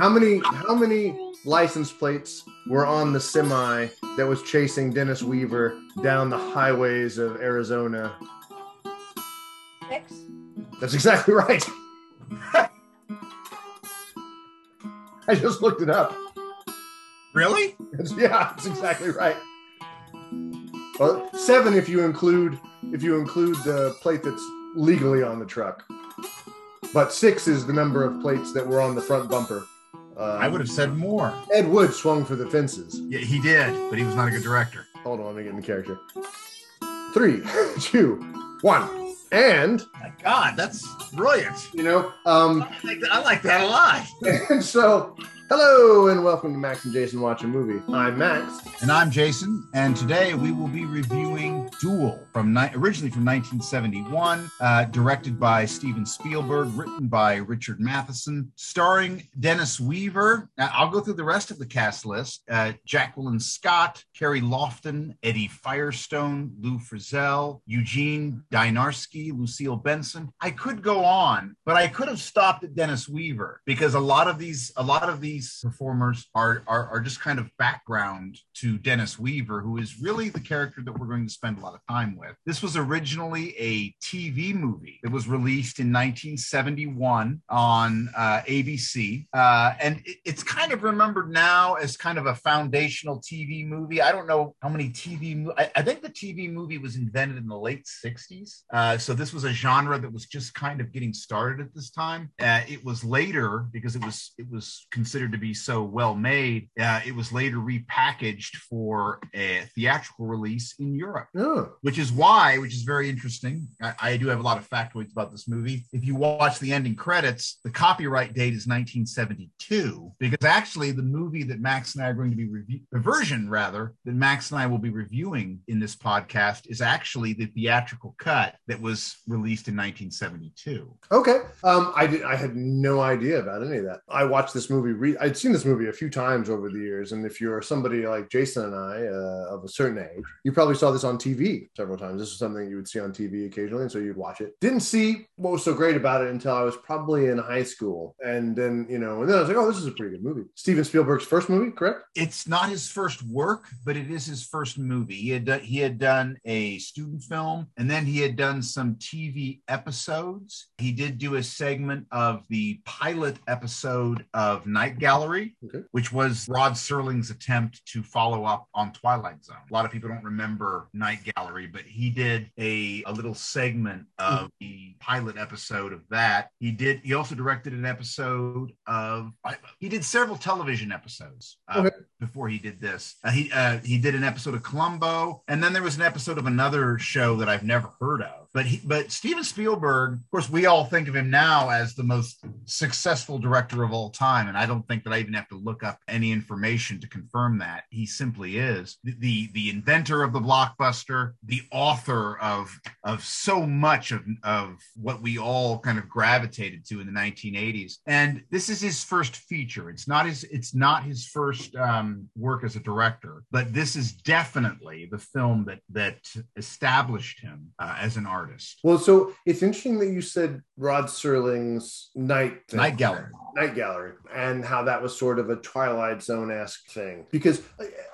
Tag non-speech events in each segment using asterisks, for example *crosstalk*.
How many how many license plates were on the semi that was chasing Dennis Weaver down the highways of Arizona? Six. That's exactly *laughs* right. I just looked it up. Really? It's- yeah, that's exactly right. Well, seven if you include if you include the plate that's legally on the truck. But six is the number of plates that were on the front bumper. Uh, I would have said more. Ed Wood swung for the fences. Yeah, he did, but he was not a good director. Hold on, let me get in the character. Three, *laughs* two, one, and My God, that's brilliant. you know, um, I like that, I like that a lot. *laughs* and so hello and welcome to Max and Jason Watch a Movie. I'm Max. And I'm Jason, and today we will be reviewing Duel from ni- originally from 1971, uh, directed by Steven Spielberg, written by Richard Matheson, starring Dennis Weaver. Uh, I'll go through the rest of the cast list: uh, Jacqueline Scott, Carey Loftin, Eddie Firestone, Lou Frizzell, Eugene Dynarski, Lucille Benson. I could go on, but I could have stopped at Dennis Weaver because a lot of these, a lot of these performers are are, are just kind of background to Dennis Weaver, who is really the character that we're going to spend a lot of time with. This was originally a TV movie that was released in 1971 on uh, ABC, uh, and it- it's kind of remembered now as kind of a foundational TV movie. I don't know how many TV. I, I think the TV movie was invented in the late 60s, uh, so this was a genre that was just kind of getting started at this time. Uh, it was later because it was it was considered to be so well made. Uh, it was later repackaged for a theatrical release in Europe Oh, which is why, which is very interesting. I, I do have a lot of factoids about this movie. If you watch the ending credits, the copyright date is 1972, because actually the movie that Max and I are going to be reviewing, the version rather, that Max and I will be reviewing in this podcast is actually the theatrical cut that was released in 1972. okay. Um, I did. I had no idea about any of that. I watched this movie. Re- I'd seen this movie a few times over the years, and if you're somebody like Jason and I uh, of a certain age, you probably saw this on TV several times. This was something you would see on TV occasionally, and so you'd watch it. Didn't see what was so great about it until I was probably in high school, and then you know, and then I was like, oh, this is a pretty good movie. Steven Spielberg's first movie, correct? it's not his first work, but it is his first movie. He had done, he had done a student film, and then he had done some TV episodes. He did do a segment of the pilot episode of Night Gallery, Okay. which was Rod Serling's attempt to follow up on Twilight Zone. A lot of people don't remember Night Gallery, but he did a, a little segment of the pilot episode of that. He did. He also directed an episode of. He did several television episodes. uh, Okay. before he did this. Uh, he uh, he did an episode of Columbo, and then there was an episode of another show that I've never heard of. But he, but Steven Spielberg, of course, we all think of him now as the most successful director of all time, and I don't think that I even have to look up any information to confirm that. He simply is the the, the inventor of the blockbuster, the author of of so much of of what we all kind of gravitated to in the 1980s. And this is his first feature. It's not his it's not his first um, work as a director, but this is definitely the film that that established him uh, as an artist. Well, so it's interesting that you said Rod Serling's Night Night Gallery. Night Gallery and how that was sort of a Twilight Zone esque thing. Because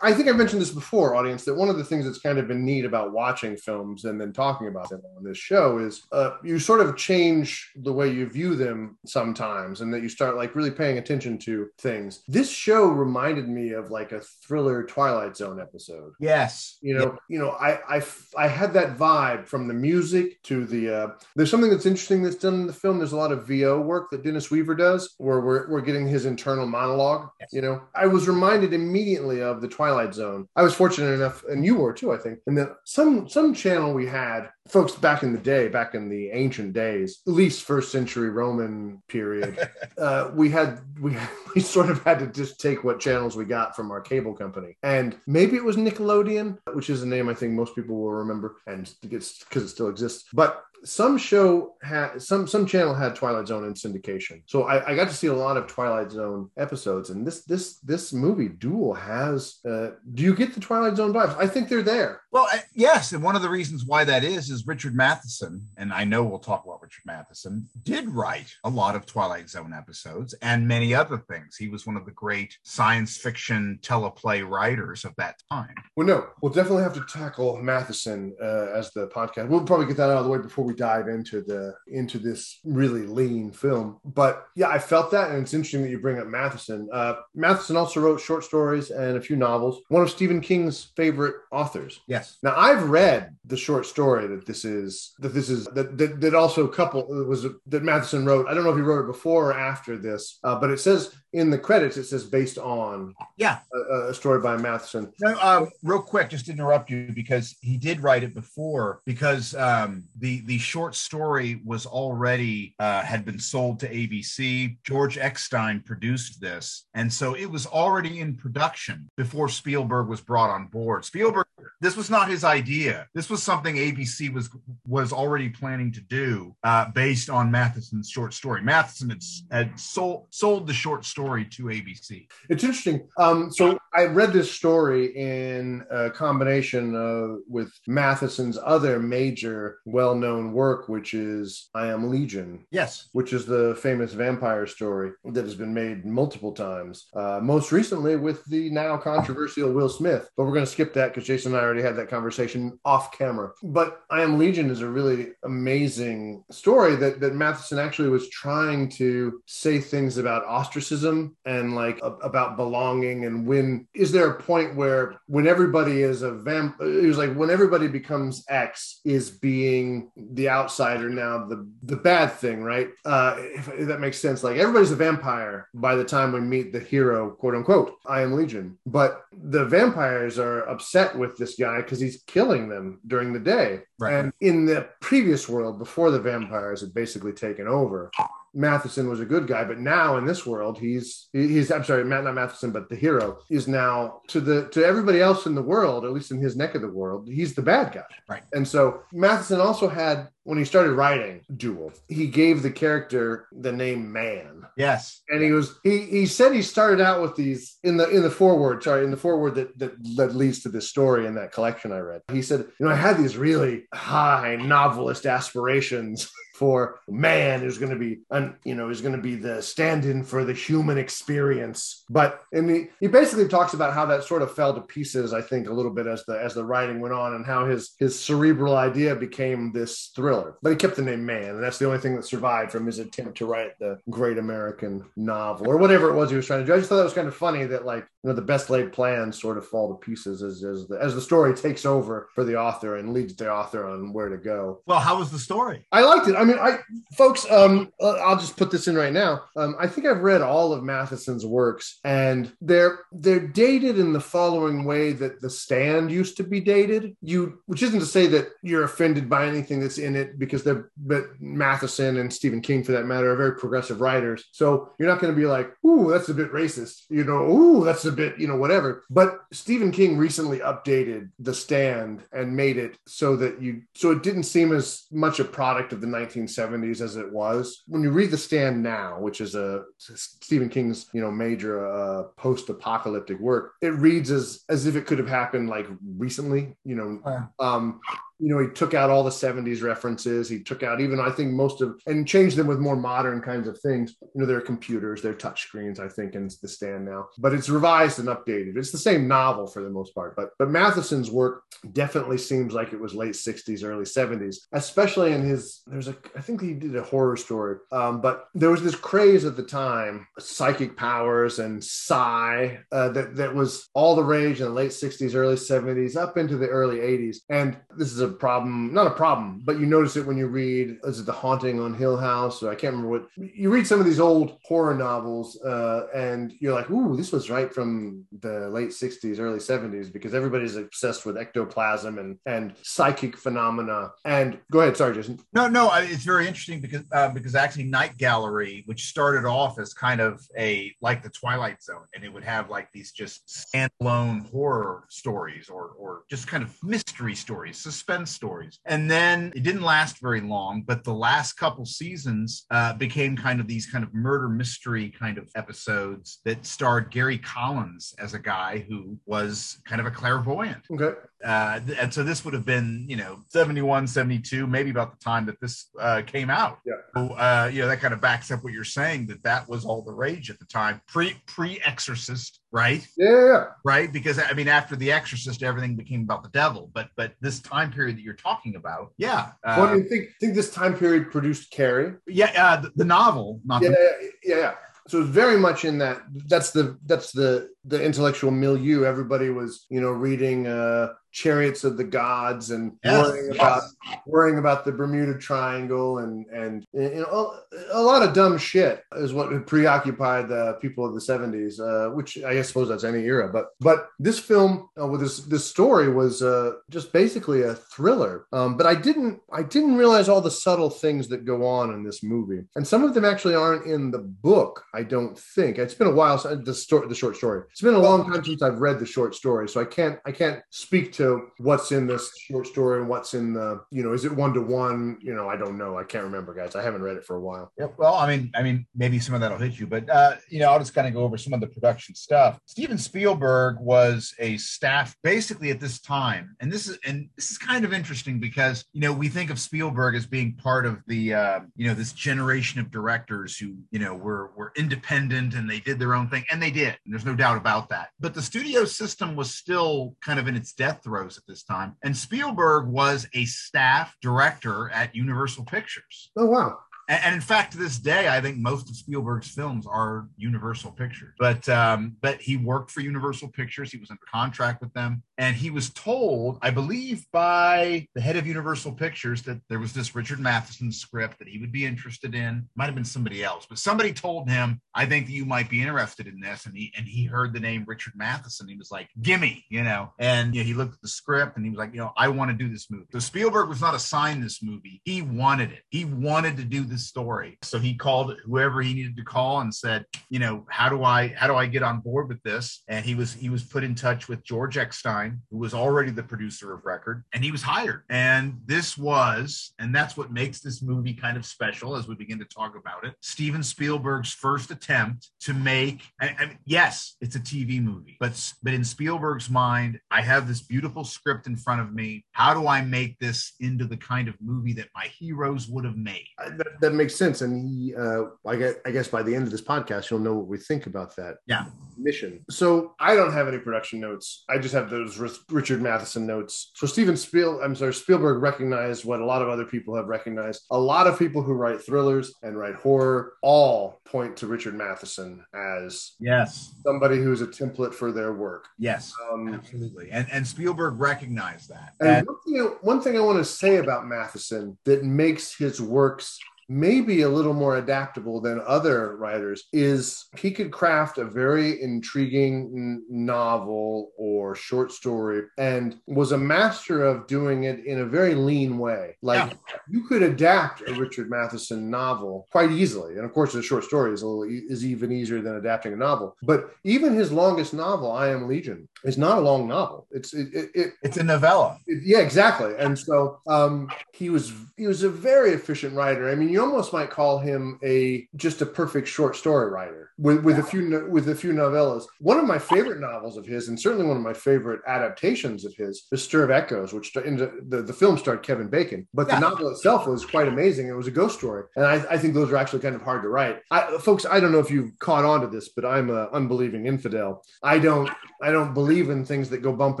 I- think I've mentioned this before, audience, that one of the things that's kind of been neat about watching films and then talking about them on this show is uh, you sort of change the way you view them sometimes and that you start like really paying attention to things. This show reminded me of like a thriller Twilight Zone episode Yes. you know you know I, I, I had that vibe from the music to the uh there's something that's interesting that's done in the film there's a lot of vo work that dennis weaver does where we're, we're getting his internal monologue Yes. you know i was reminded immediately of the twilight zone i was fortunate enough and you were too i think and that some some channel we had folks back in the day back in the ancient days at least first century roman period *laughs* uh, we had we *laughs* we sort of had to just take what channels we got from our cable company, and maybe it was Nickelodeon, which is a name I think most people will remember, and because it still exists. But some show had some some channel had Twilight Zone in syndication, so I, I got to see a lot of Twilight Zone episodes, and this this this movie Duel has. Uh, do you get the Twilight Zone vibes? I think they're there. Well, uh, yes, and one of the reasons why that is is Richard Matheson, and I know we'll talk about Richard Matheson, did write a lot of Twilight Zone episodes and many other things. He was one of the great science fiction teleplay writers of that time. Well, no, we'll definitely have to tackle Matheson uh, as the podcast. We'll probably get that out of the way before we dive into the into this really lean film. But yeah, I felt that, and it's interesting that you bring up Matheson. Uh, Matheson also wrote short stories and a few novels. One of Stephen King's favorite authors. Yes. Now I've read the short story that this is that this is that that, that also couple was that Matheson wrote. I don't know if he wrote it before or after this, uh, but it says in the credits it says based on Yeah. a, a story by Matheson. No, um, real quick, just to interrupt you because he did write it before. Because um, the the short story was already uh, had been sold to ABC. George Eckstein produced this, and so it was already in production before Spielberg was brought on board. Spielberg, this was not his idea. This was something ABC was was already planning to do uh, based on Matheson's short story. Matheson had, had sold sold the short story to ABC. It's interesting. Um, so I read this story in a combination uh, with Matheson's other major, well-known work, which is "I Am Legion." Yes. which is the famous vampire story that has been made multiple times. Uh, most recently with the now controversial Will Smith, but we're going to skip that because Jason and I already had that conversation off camera. But I Am Legion is a really amazing story that that Matheson actually was trying to say things about ostracism and like a- about belonging and when is there a point where when everybody is a vamp it was like when everybody becomes X is being the outsider now the the bad thing right? Uh if, if that makes sense. Like everybody's a vampire by the time we meet the hero quote unquote I am Legion. But the vampires are upset with this guy because he's killing them during the day Right. and in the previous world before the vampires had basically taken over Matheson was a good guy, but now in this world, he's he's I'm sorry, Matt, not Matheson, but the hero is now to the to everybody else in the world, at least in his neck of the world, he's the bad guy. Right. And so Matheson also had when he started writing Duel, he gave the character the name Man. Yes. And he was he he said he started out with these in the in the foreword, sorry, in the foreword that that, that leads to this story in that collection I read. He said, you know, I had these really high novelist aspirations *laughs* for man who's going to be an you know is going to be the stand-in for the human experience but and he, he basically talks about how that sort of fell to pieces i think a little bit as the as the writing went on and how his his cerebral idea became this thriller but he kept the name man and that's the only thing that survived from his attempt to write the great american novel or whatever it was he was trying to do. I just thought that was kind of funny that like you know the best laid plans sort of fall to pieces as as the, as the story takes over for the author and leads the author on where to go Well, how was the story? I liked it. I mean, I folks, um, uh, I'll just put this in right now. Um, I think I've read all of Matheson's works, and they're they're dated in the following way that The Stand used to be dated. You, which isn't to say that you're offended by anything that's in it, because they're but Matheson and Stephen King, for that matter, are very progressive writers. So you're not going to be like, "Ooh, that's a bit racist," you know, "Ooh, that's a bit," you know, whatever. But Stephen King recently updated The Stand and made it so that you, so it didn't seem as much a product of the 1970s as it was. When you read The Stand now, which is a Stephen King's, you know, major uh, post-apocalyptic work, it reads as as if it could have happened like recently. You know, um, you know, he took out all the 70s references. He took out even, I think, most of and changed them with more modern kinds of things. You know, there are computers, there are touch screens, I think, in the stand now. But it's revised and updated. It's the same novel for the most part. But but Matheson's work definitely seems like it was late 60s, early 70s, especially in his there's a I think he did a horror story. Um, but there was this craze at the time, psychic powers and psi uh, that that was all the rage in the late 60s, early 70s, up into the early 80s. And this is a problem, not a problem, but you notice it when you read, is it The Haunting on Hill House? Or I can't remember what you read some of these old horror novels, uh, and you're like, ooh, this was right from the late 60s, early 70s, because everybody's obsessed with ectoplasm and and psychic phenomena. And go ahead, sorry, Jason. No, no, it's very interesting because uh, because actually Night Gallery, which started off as kind of a like the Twilight Zone, and it would have like these just standalone horror stories or or just kind of mystery stories, suspense stories. And then it didn't last very long, but the last couple seasons uh, became kind of these kind of murder mystery kind of episodes that starred Gary Collins as a guy who was kind of a clairvoyant. Okay. Uh, and so this would have been, you know, 71, 72, maybe about the time that this uh, came out. Yeah. So, uh, you know, that kind of backs up what you're saying that that was all the rage at the time, pre pre Exorcist, right? Yeah. Right? Because I mean, after the Exorcist, everything became about the devil. But but this time period that you're talking about, yeah, uh, do you think? Think this time period produced Carrie? yeah, uh, the, the novel, not Yeah, the, yeah, yeah. So it's very much in that. That's the that's the the intellectual milieu. Everybody was, you know, reading uh, Chariots of the Gods and Yes, worrying about worrying about the Bermuda Triangle and and you know a, a lot of dumb shit is what preoccupied the people of the seventies. Uh, which I guess suppose that's any era, but but this film uh, with this this story was uh, just basically a thriller. Um, but I didn't I didn't realize all the subtle things that go on in this movie, and some of them actually aren't in the book. I don't think it's been a while since the story the short story. It's been a long time since I've read the short story, so I can't I can't speak to what's in this short story and what's in the you know is it one to one? You know I don't know. I can't remember, guys. I haven't read it for a while. Yeah, well, I mean, I mean, maybe some of that'll hit you, but uh, you know, I'll just kind of go over some of the production stuff. Steven Spielberg was a staff basically at this time, and this is and this is kind of interesting because you know we think of Spielberg as being part of the uh, you know this generation of directors who you know were were independent and they did their own thing, and they did. And there's no doubt about that. But the studio system was still kind of in its death throes at this time, and Spielberg was a staff director at Universal Pictures. Oh wow. And, and in fact, to this day, I think most of Spielberg's films are Universal Pictures. But um, but he worked for Universal Pictures. He was under contract with them, and he was told, I believe, by the head of Universal Pictures that there was this Richard Matheson script that he would be interested in. Might have been somebody else, but somebody told him, I think that you might be interested in this. And he and he heard the name Richard Matheson. He was like, Gimme, you know. And you know, he looked at the script and he was like, you know, I want to do this movie. So Spielberg was not assigned this movie. He wanted it. He wanted to do this story. So he called whoever he needed to call and said, you know, how do I how do I get on board with this? And he was he was put in touch with George Eckstein, who was already the producer of record, and he was hired. And this was, and that's what makes this movie kind of special as we begin to talk about it. Steven Spielberg's first attempt to make I, I mean, yes, it's a TV movie, but but in Spielberg's mind, I have this beautiful script in front of me. How do I make this into the kind of movie that my heroes would have made? Uh, That, that makes sense. And he, uh, I guess, I guess by the end of this podcast, you'll know what we think about that Yeah. mission. So I don't have any production notes. I just have those Richard Matheson notes. So Steven Spiel, I'm sorry, Spielberg recognized what a lot of other people have recognized. A lot of people who write thrillers and write horror all point to Richard Matheson as Yes. somebody who's a template for their work. Yes. Um, Absolutely. And and Spielberg recognized that. And And- one thing, one thing I want to say about Matheson that makes his works maybe a little more adaptable than other writers is he could craft a very intriguing n- novel or short story and was a master of doing it in a very lean way. Like you could adapt a Richard Matheson novel quite easily. And of course, a short story is a little is even easier than adapting a novel. But even his longest novel, I Am Legion, is not a long novel. It's it, it, it it's a novella. yeah, exactly. And so um, he was he was a very efficient writer. I mean, you almost might call him a just a perfect short story writer with with a few with a few novellas. One of my favorite novels of his, and certainly one of my favorite adaptations of his, is Stir of Echoes, which in the, the, the film starred Kevin Bacon, but Yeah. the novel itself was quite amazing. It was a ghost story, and I, I think those are actually kind of hard to write. I, folks, I don't know if you've caught on to this, but I'm an unbelieving infidel. I don't I don't believe in things that go bump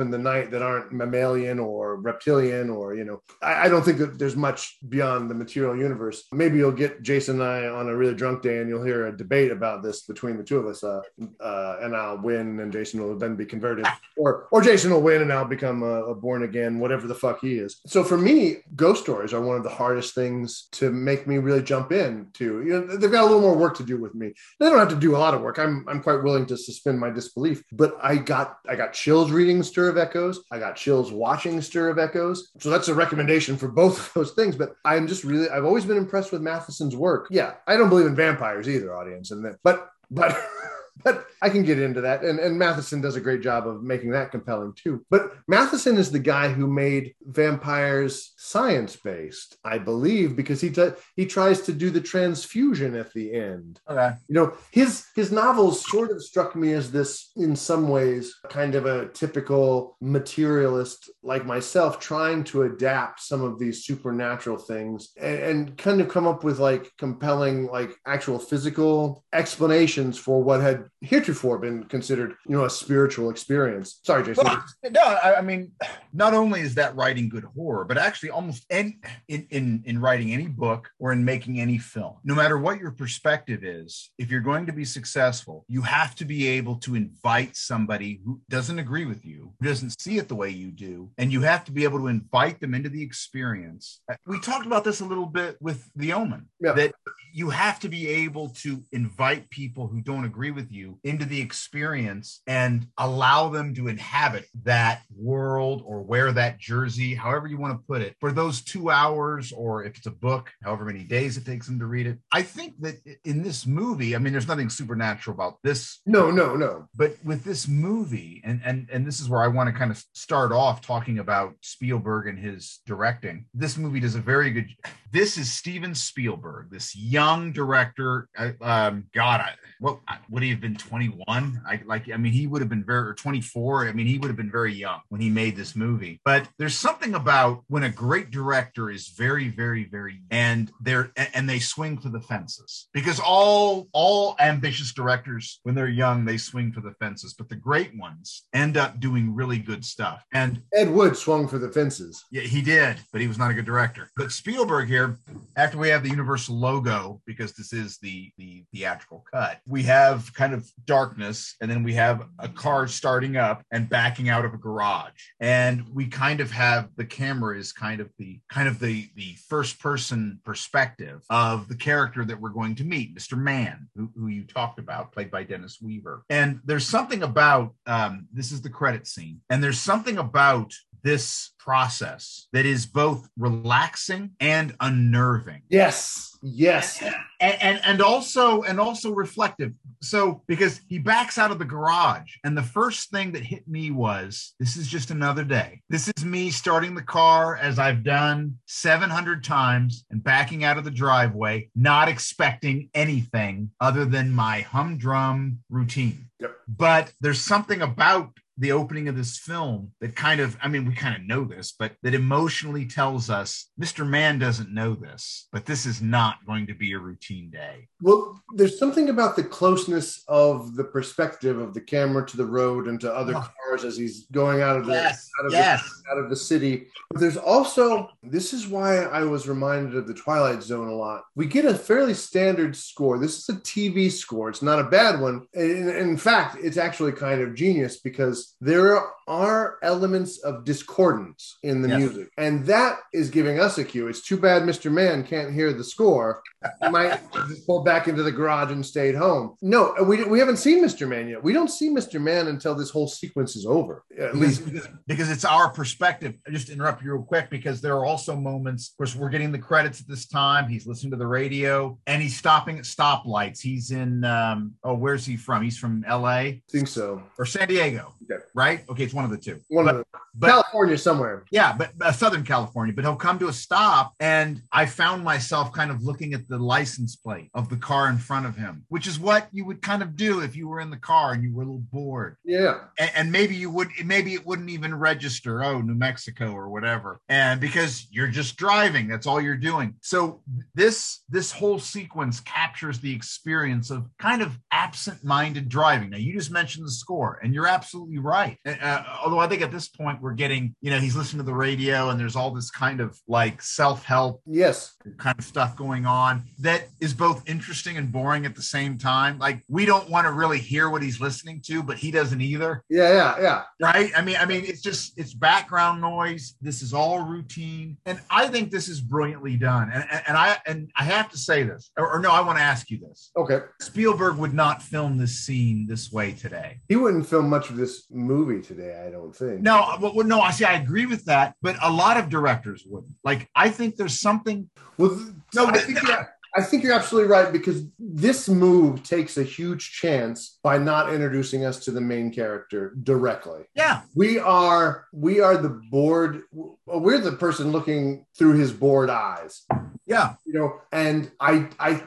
in the night that aren't mammalian or reptilian or you know. I, I don't think that there's much beyond the material universe. Maybe you'll get Jason and I on a really drunk day, and you'll hear a debate about this between the two of us. Uh, uh, and I'll win, and Jason will then be converted, *laughs* or or Jason will win, and I'll become a, a born again, whatever the fuck he is. So for me, ghost stories are one of the hardest things to make me really jump into. You know, they've got a little more work to do with me. They don't have to do a lot of work. I'm I'm quite willing to suspend my disbelief. But I got I got chills reading Stir of Echoes. I got chills watching Stir of Echoes. So that's a recommendation for *laughs* both of those things. But I'm just really I've always been impressed with Matheson's work. Yeah, I don't believe in vampires either, audience, and that, but but. *laughs* but I can get into that. And, and Matheson does a great job of making that compelling too. But Matheson is the guy who made vampires science based, I believe, because he t- he tries to do the transfusion at the end. Okay. You know, his his novels sort of struck me as this, in some ways, kind of a typical materialist like myself, trying to adapt some of these supernatural things and, and kind of come up with like compelling, like actual physical explanations for what had heretofore been considered, you know, a spiritual experience. Sorry, Jason. Well, no, I, I mean, not only is that writing good horror, but actually almost any, in, in in writing any book or in making any film, no matter what your perspective is, if you're going to be successful, you have to be able to invite somebody who doesn't agree with you, who doesn't see it the way you do, and you have to be able to invite them into the experience. Uh, we talked about this a little bit with The Omen. Yeah. That you have to be able to invite people who don't agree with you into the experience and allow them to inhabit that world or wear that jersey, however you want to put it, for those two hours, or if it's a book, however many days it takes them to read it. I think that in this movie, I mean, there's nothing supernatural about this no, no, no. but with this movie and and and this is where i want to kind of start off talking about spielberg and his directing this movie does a very good this is steven spielberg this young director. I- um god I, what would he have been 21 i like i mean he would have been very or 24 i mean he would have been very young when he made this movie. But there's something about when a great director is very very very and they're and they swing for the fences. Because all all ambitious directors when they're young they swing for the fences. But the great ones end up doing really good stuff. And Ed Wood swung for the fences. yeah, he did, but he was not a good director. But Spielberg here, after we have the Universal logo, because this is the the theatrical cut, we have kind of darkness, and then we have a car starting up and backing out of a garage, and we kind of have the camera is kind of the kind of the the first person perspective of the character that we're going to meet, Mr. Mann, who, who you talked about, played by Dennis Weaver. And there's something about um, this is the credit scene, and there's something about this process that is both relaxing and unnerving Yes, yes. and, and and also and also reflective so because he backs out of the garage and the first thing that hit me was this is just another day this is me starting the car as i've done 700 times and backing out of the driveway not expecting anything other than my humdrum routine Yep. but there's something about the opening of this film that kind of i mean we kind of know this but that emotionally tells us mr man doesn't know this but this is not going to be a routine day Well, there's something about the closeness of the perspective of the camera to the road and to other Oh. cars as he's going out of the yes out of yes the, out of the city. But there's also this is why I was reminded of the Twilight Zone a lot. We get a fairly standard score. This is a TV score. It's not a bad one. In, in fact, it's actually kind of genius because there are elements of discordance in the Yes. music, and that is giving us a cue. It's too bad Mr. Man can't hear the score. He might just pull back into the garage and stayed home. No, we, we haven't seen Mr. Man yet. We don't see Mr. Man until this whole sequence is over. At least because, because it's our perspective. I just interrupt you real quick because there are also moments. Of course, we're getting the credits at this time. He's listening to the radio and he's stopping at stoplights. He's in um, oh, where's he from? He's from L.A. I think so. or San Diego, Okay. right? Okay, it's one of the two. One but, of the but California somewhere. yeah, but uh, Southern California. But he'll come to a stop, and I found myself kind of looking at the license plate of the car in front of him, which is what you would kind of do if you were in the car and you were a little bored Yeah. and, and maybe you would maybe it wouldn't even register oh new mexico or whatever and because you're just driving that's all you're doing so this this whole sequence captures the experience of kind of absent-minded driving now you just mentioned the score and you're absolutely right Uh, although i think at this point we're getting you know he's listening to the radio and there's all this kind of like self-help Yes. kind of stuff going on that is both interesting and boring at the same time. Like we don't want to really hear what he's listening to, but he doesn't either, Yeah. Yeah. Yeah. right? I mean, I mean, it's just it's background noise. This is all routine, and I think this is brilliantly done. And, and, and I and I have to say this, or, or no, I want to ask you this: Okay. Spielberg would not film this scene this way today. He wouldn't film much of this movie today, I don't think. No, uh, well, well, no, I see. I agree with that, but a lot of directors wouldn't. Like, I think there's something Well, No, I think, yeah, I think you're absolutely right because this move takes a huge chance by not introducing us to the main character directly. Yeah. We are we are the board we're the person looking through his bored eyes. Yeah. You know, and I I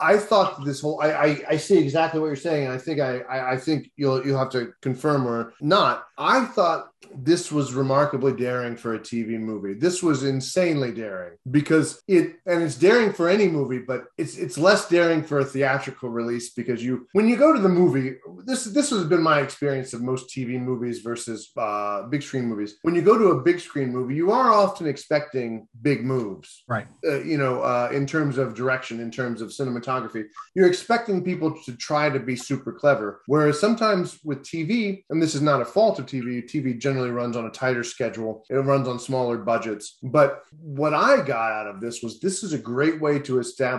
I thought this whole I I, I see exactly what you're saying, and I think I, I I think you'll you'll have to confirm or not. I thought this was remarkably daring for a TV movie. This was insanely daring because it and it's daring for any movie, but it's it's less daring for a theatrical release because you when you go to the movie, this this has been my experience of most TV movies versus uh, big screen movies. When you go to a big screen movie, you are often expecting big moves, Right. uh, you know, uh, in terms of direction, in terms of cinematography. You're expecting people to try to be super clever. Whereas sometimes with TV, and this is not a fault of TV, TV generally runs on a tighter schedule, it runs on smaller budgets. But what I got out of this was this is a great way to establish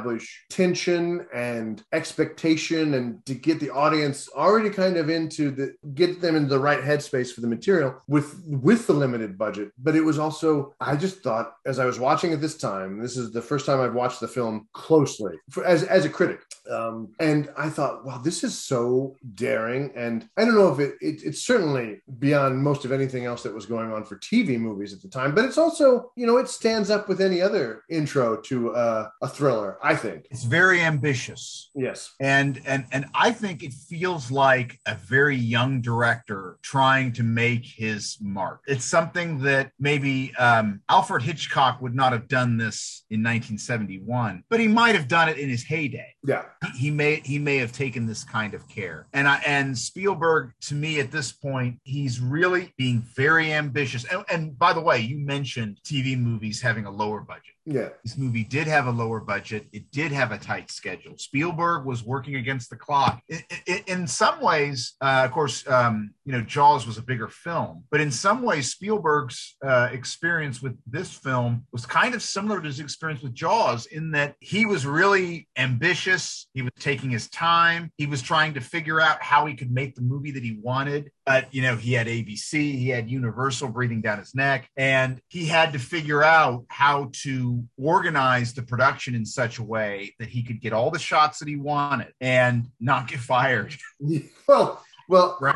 tension and expectation and to get the audience already kind of into the get them into the right headspace for the material with with the limited budget. But it was also i just thought as i was watching it this time this is the first time i've watched the film closely for, as, as a critic. Um, and i thought wow this is so daring. And i don't know if it, it it's certainly beyond most of anything else that was going on for tv movies at the time but it's also you know it stands up with any other intro to uh, a thriller think It's very ambitious. yes and and and I think it feels like a very young director trying to make his mark. It's something that maybe um, Alfred Hitchcock would not have done this in 1971, but he might have done it in his heyday. yeah He- He may he may have taken this kind of care, and I and Spielberg to me at this point he's really being very ambitious. And, and by the way, you mentioned TV movies having a lower budget. Yeah This movie did have a lower budget. It did have a tight schedule. Spielberg was working against the clock. I- I- in some ways, uh, of course, um, you know, Jaws was a bigger film, but in some ways, Spielberg's uh, experience with this film was kind of similar to his experience with Jaws in that he was really ambitious. He was taking his time. He was trying to figure out how he could make the movie that he wanted. But, you know, he had ABC, he had Universal breathing down his neck, and he had to figure out how to organize the production in such a way that he could get all the shots that he wanted and not get fired. *laughs* well well Right.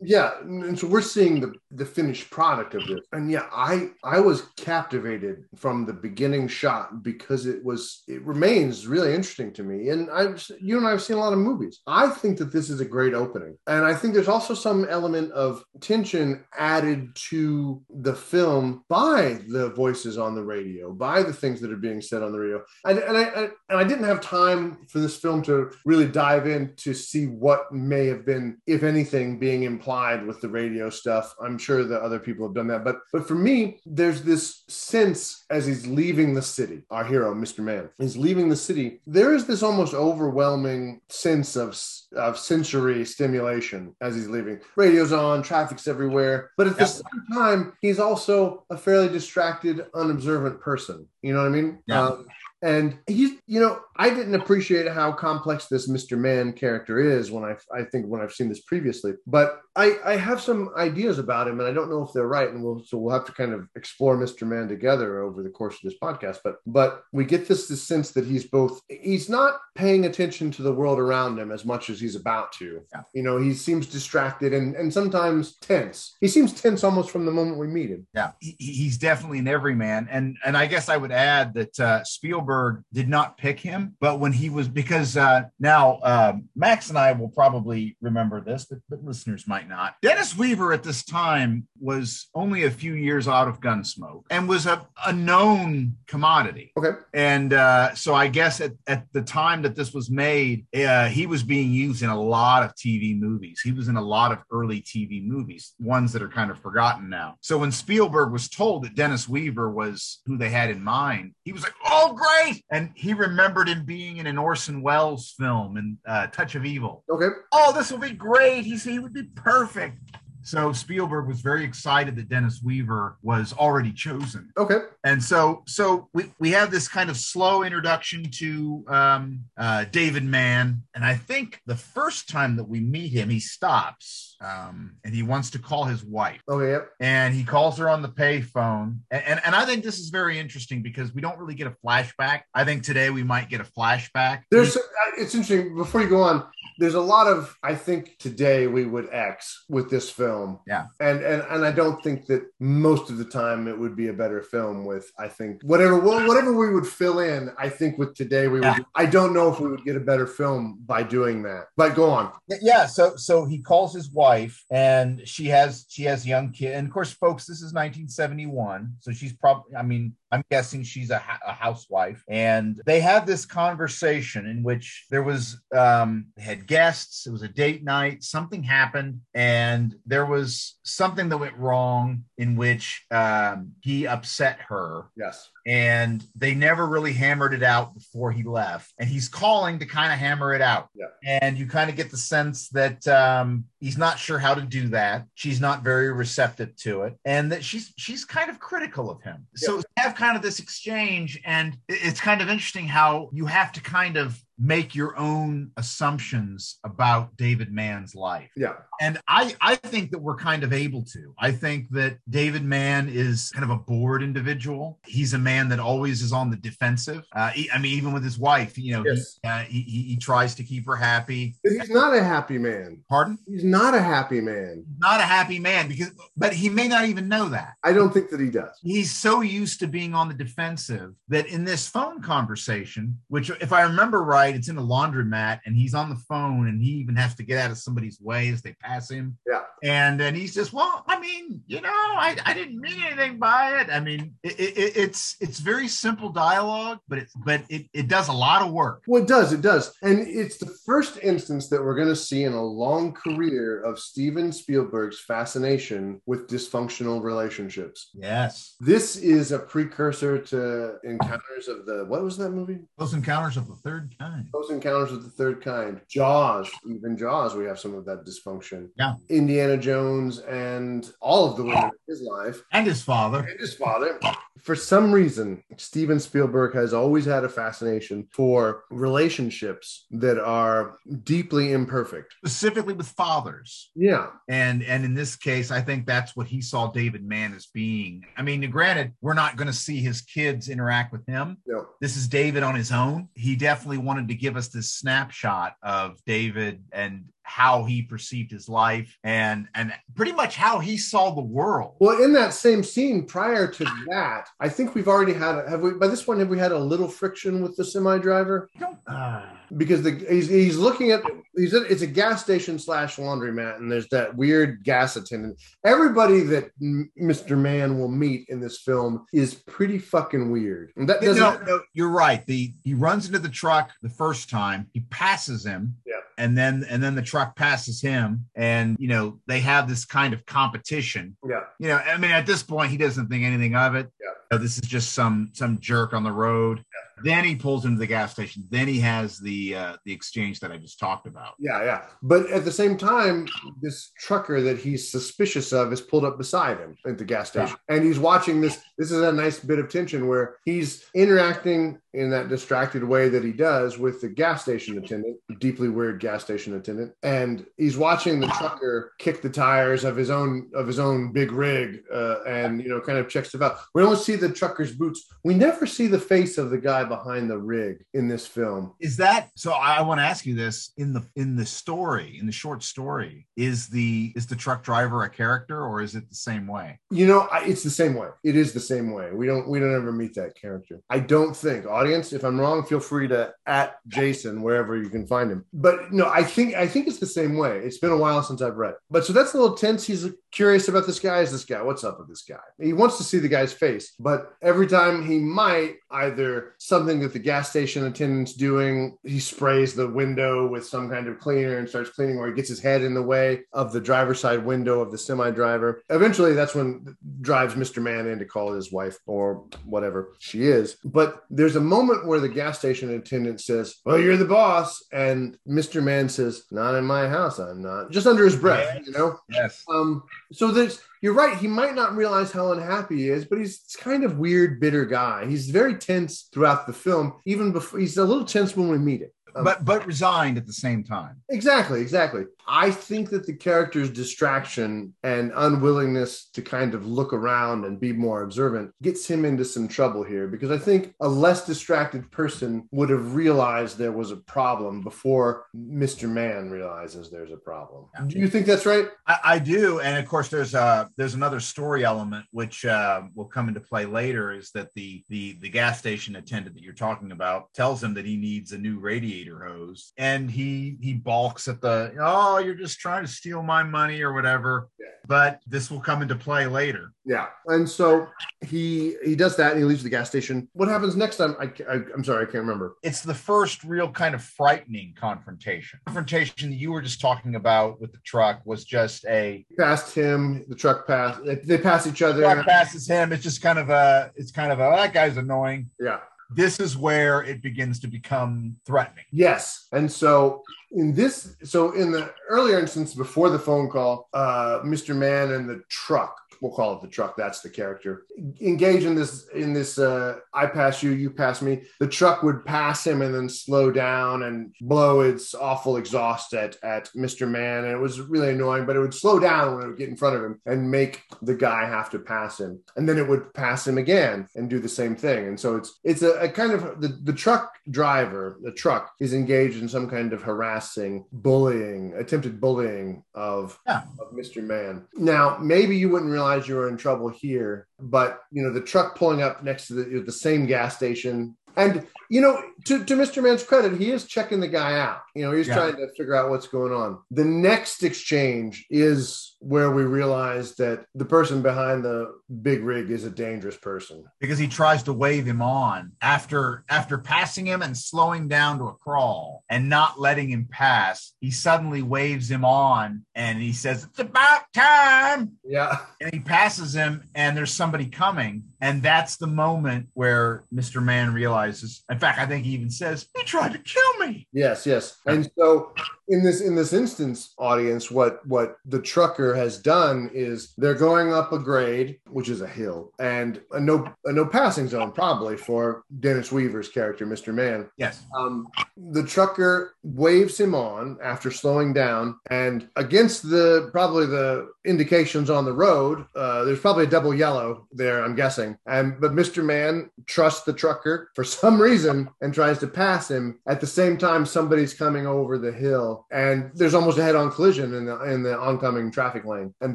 Yeah and so we're seeing the the finished product of this. And yeah i i was captivated from the beginning shot because it was it remains really interesting to me. And i've you and i've seen a lot of movies. I think that this is a great opening. And i think there's also some element of tension added to the film by the voices on the radio by the things that are being said on the radio. And, and I, I and I didn't have time for this film to really dive in to see what may have been, if anything, being implied with the radio stuff. I'm sure that other people have done that, but but for me, there's this sense as he's leaving the city. Our hero, Mr. Man, is leaving the city. There is this almost overwhelming sense of of sensory stimulation as he's leaving. Radio's on, traffic's everywhere, but at the Yep. same time, he's also a fairly distracted, unobservant person. You know what I mean? Yeah. Um, and he's, you know, I didn't appreciate how complex this Mr. Man character is when I, I think when I've seen this previously. But I, I have some ideas about him, and I don't know if they're right. And we'll, so we'll have to kind of explore Mr. Man together over the course of this podcast. But, but we get this, this sense that he's both, he's not paying attention to the world around him as much as he's about to. Yeah. You know, he seems distracted and, and sometimes tense. He seems tense almost from the moment we meet him. Yeah, he, he's definitely an everyman, and and I guess I would add that uh, Spielberg did not pick him, but when he was because uh, now um, Max and I will probably remember this, but, but listeners might not. Dennis Weaver at this time was only a few years out of Gunsmoke and was a, a known commodity. Okay. And uh, so I guess at, at the time that this was made, uh, he was being used in a lot of TV movies. He was in a lot of early TV movies, ones that are kind of forgotten now. So when Spielberg was told that Dennis Weaver was who they had in mind, he was like, "Oh, great!" And he remembered him being in an Orson Welles film in uh, Touch of Evil. Okay. Oh, this will be great. He's, he would be perfect. So Spielberg was very excited that Dennis Weaver was already chosen. Okay. And so, so we, we have this kind of slow introduction to um, uh, David Mann. And I think the first time that we meet him, he stops um, and he wants to call his wife. Okay. Yep. And he calls her on the payphone. And, and, and I think this is very interesting because we don't really get a flashback. I think today we might get a flashback. There's, uh, it's interesting. Before you go on, there's a lot of I think today we would X with this film. Yeah. And and and I don't think that most of the time it would be a better film with I think whatever whatever we would fill in, I think with today we Yeah. would I don't know if we would get a better film by doing that. But go on. yeah so so he calls his wife and she has she has young kid and of course folks this is 1971 so she's probably i mean i'm guessing she's a, a housewife and they have this conversation in which there was um they had guests it was a date night something happened and there was something that went wrong in which um he upset her Yes. And they never really hammered it out before he left. And he's calling to kind of hammer it out. Yeah. And you kind of get the sense that um, he's not sure how to do that. She's not very receptive to it, and that she's she's kind of critical of him. So have kind of this exchange, and it's kind of interesting how you have to kind of make your own assumptions about David Mann's life Yeah. and I, I think that we're kind of able to. I think that David Mann is kind of a bored individual. He's a man that always is on the defensive. Uh, he- I mean, even with his wife, you know, Yes. he, uh, he, he he tries to keep her happy. But he's not a happy man. Pardon? He's not a happy man. Not a happy man because, but he may not even know that. I don't think that he does. He's so used to being on the defensive that in this phone conversation, which, if I remember right, it's in a laundromat and he's on the phone and he even has to get out of somebody's way as they pass him. Yeah. And and he's just, well, I mean, you know, I, I didn't mean anything by it. I mean, it, it, it's it's very simple dialogue, but it but it, it does a lot of work. Well, it does. It does. And it's the first instance that we're going to see in a long career of Steven Spielberg's fascination with dysfunctional relationships. Yes. This is a precursor to Encounters of the, what was that movie? Those encounters of the third kind. Close Encounters of the Third Kind. Jaws, even Jaws, we have some of that dysfunction. Yeah. Indiana Jones and all of the women in his life. And his father. and his father. For some reason, Steven Spielberg has always had a fascination for relationships that are deeply imperfect. Specifically with fathers. Yeah. and and in this case i think that's what he saw david mann as being i mean granted we're not going to see his kids interact with him No. this is david on his own he definitely wanted to give us this snapshot of david and how he perceived his life and and pretty much how he saw the world Well, in that same scene prior to that, I think we've already had, have we, by this point, have we had a little friction with the semi driver? uh, Because the he's, he's looking at, it's a gas station slash laundromat, and there's that weird gas attendant. Everybody that M- Mr. Mann will meet in this film is pretty fucking weird. That no, no, you're right. The he runs into the truck the first time. He passes him. Yeah. And then and then the truck passes him, and you know they have this kind of competition. yeah. You know, I mean, at this point, he doesn't think anything of it. Yeah. You know, this is just some some jerk on the road. Then he pulls into the gas station. Then he has the uh, the exchange that I just talked about. Yeah, yeah. But at the same time, this trucker that he's suspicious of is pulled up beside him at the gas station. And he's watching this. This is a nice bit of tension where he's interacting in that distracted way that he does with the gas station attendant, deeply weird gas station attendant. And he's watching the trucker kick the tires of his own of his own big rig uh, and you know kind of checks stuff out. We don't see the trucker's boots. We never see the face of the guy behind the rig in this film. Is that so? I want to ask you this in the in the story in the short story. Is the is the truck driver a character or is it the same way? You know, I, it's the same way. It is the same way. We don't we don't ever meet that character. I don't think. Audience, if I'm wrong, feel free to at Jason wherever you can find him. But no, I think I think it's the same way. It's been a while since I've read. But so that's a little tense. He's curious about this guy. Is this guy? What's up with this guy? He wants to see the guy's face, but every time he might either something that the gas station attendant's doing. He sprays the window with some kind of cleaner and starts cleaning, or he gets his head in the way of the driver's side window of the semi driver. Eventually, that's when drives Mr. Man in to call his wife or whatever she is. But there's a moment where the gas station attendant says, Well, you're the boss. And Mr. Man says, Not in my house, I'm not. Just under his breath, you know? Yes. Um, so there's you're right, he might not realize how unhappy he is, but he's kind of weird, bitter guy. He's very tense throughout the film, even before he's a little tense when we meet him. Um, But but resigned at the same time. Exactly, exactly. I think that the character's distraction and unwillingness to kind of look around and be more observant gets him into some trouble here because I think a less distracted person would have realized there was a problem before Mr. Man realizes there's a problem. Do you think that's right? I, I do, and of course, there's a there's another story element which uh, will come into play later. Is that the the the gas station attendant that you're talking about tells him that he needs a new radiator hose, and he he balks at the oh you're just trying to steal my money or whatever. Yeah. But this will come into play later. Yeah. And so he he does that and he leaves the gas station. What happens next time? I, I, I'm sorry, I can't remember. It's the first real kind of frightening confrontation. Confrontation that you were just talking about with the truck was just a Past him, the truck passed. They, pass each other. truck passes him. It's just kind of a it's kind of a "Oh, that guy's annoying. Yeah. This is where it begins to become threatening. Yes. And so in this, so in the earlier instance before the phone call, uh, Mr. Man and the truck, we'll call it the truck, that's the character, engage in this, in this, uh, I pass you, you pass me. The truck would pass him and then slow down and blow its awful exhaust at, at Mr. Man. And it was really annoying, but it would slow down when it would get in front of him and make the guy have to pass him. And then it would pass him again and do the same thing. And so it's, it's a, a kind of the, the truck driver, the truck is engaged in some kind of harassing, bullying, attempted bullying of, Yeah. of Mr. Man. Now, maybe you wouldn't realize you were in trouble here, but you know, the truck pulling up next to the, the same gas station. And you know, to, to Mr. Man's credit, he is checking the guy out. You know, he's Yeah. trying to figure out what's going on. The next exchange is where we realize that the person behind the big rig is a dangerous person. because he tries to wave him on after after passing him and slowing down to a crawl and not letting him pass he suddenly waves him on and he says it's about time Yeah. and he passes him and there's somebody coming and that's the moment where mr man realizes in fact i think he even says he tried to kill me Yes, yes. And so in this in this instance, audience, what what the trucker has done is they're going up a grade, which is a hill, and a no a no passing zone probably for Dennis Weaver's character, Mr. Man. yes Um, the trucker waves him on after slowing down, and against the probably the indications on the road, uh, there's probably a double yellow there, I'm guessing. And but Mr. Man trusts the trucker for some reason and tries to pass him. At the same time, somebody's coming over the hill, and there's almost a head-on collision in the in the oncoming traffic lane. And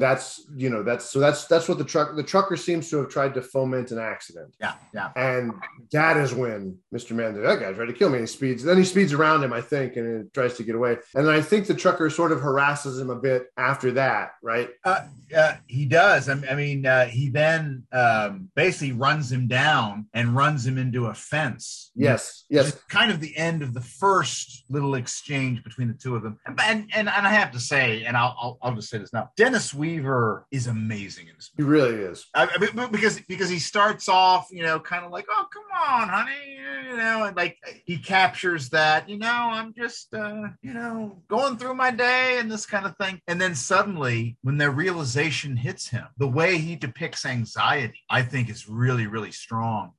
that's you know that's so that's that's what the truck the trucker seems to have tried to foment an accident. yeah yeah And that is when Mr. Man, that guy tried to kill me. He speeds, then he speeds around him, I think, and it tries to get away. And I think the trucker sort of harasses him a bit after that, right? Uh, uh, he does. I, I mean, uh, he then um, basically runs him down and runs him into a fence. Yes, yes. kind of the end of the first little exchange between the two of them. And and, and I have to say, and I'll, I'll I'll just say this now: Dennis Weaver is amazing in this He really is. I, I mean, because because he starts off, you know, kind of like, oh, come on, honey, you know, and like he captures that, you know, I'm just, uh, you know, going through my day and this kind of thing, and then suddenly, when the realization hits him, the way he depicts anxiety, I think, is really, really strong.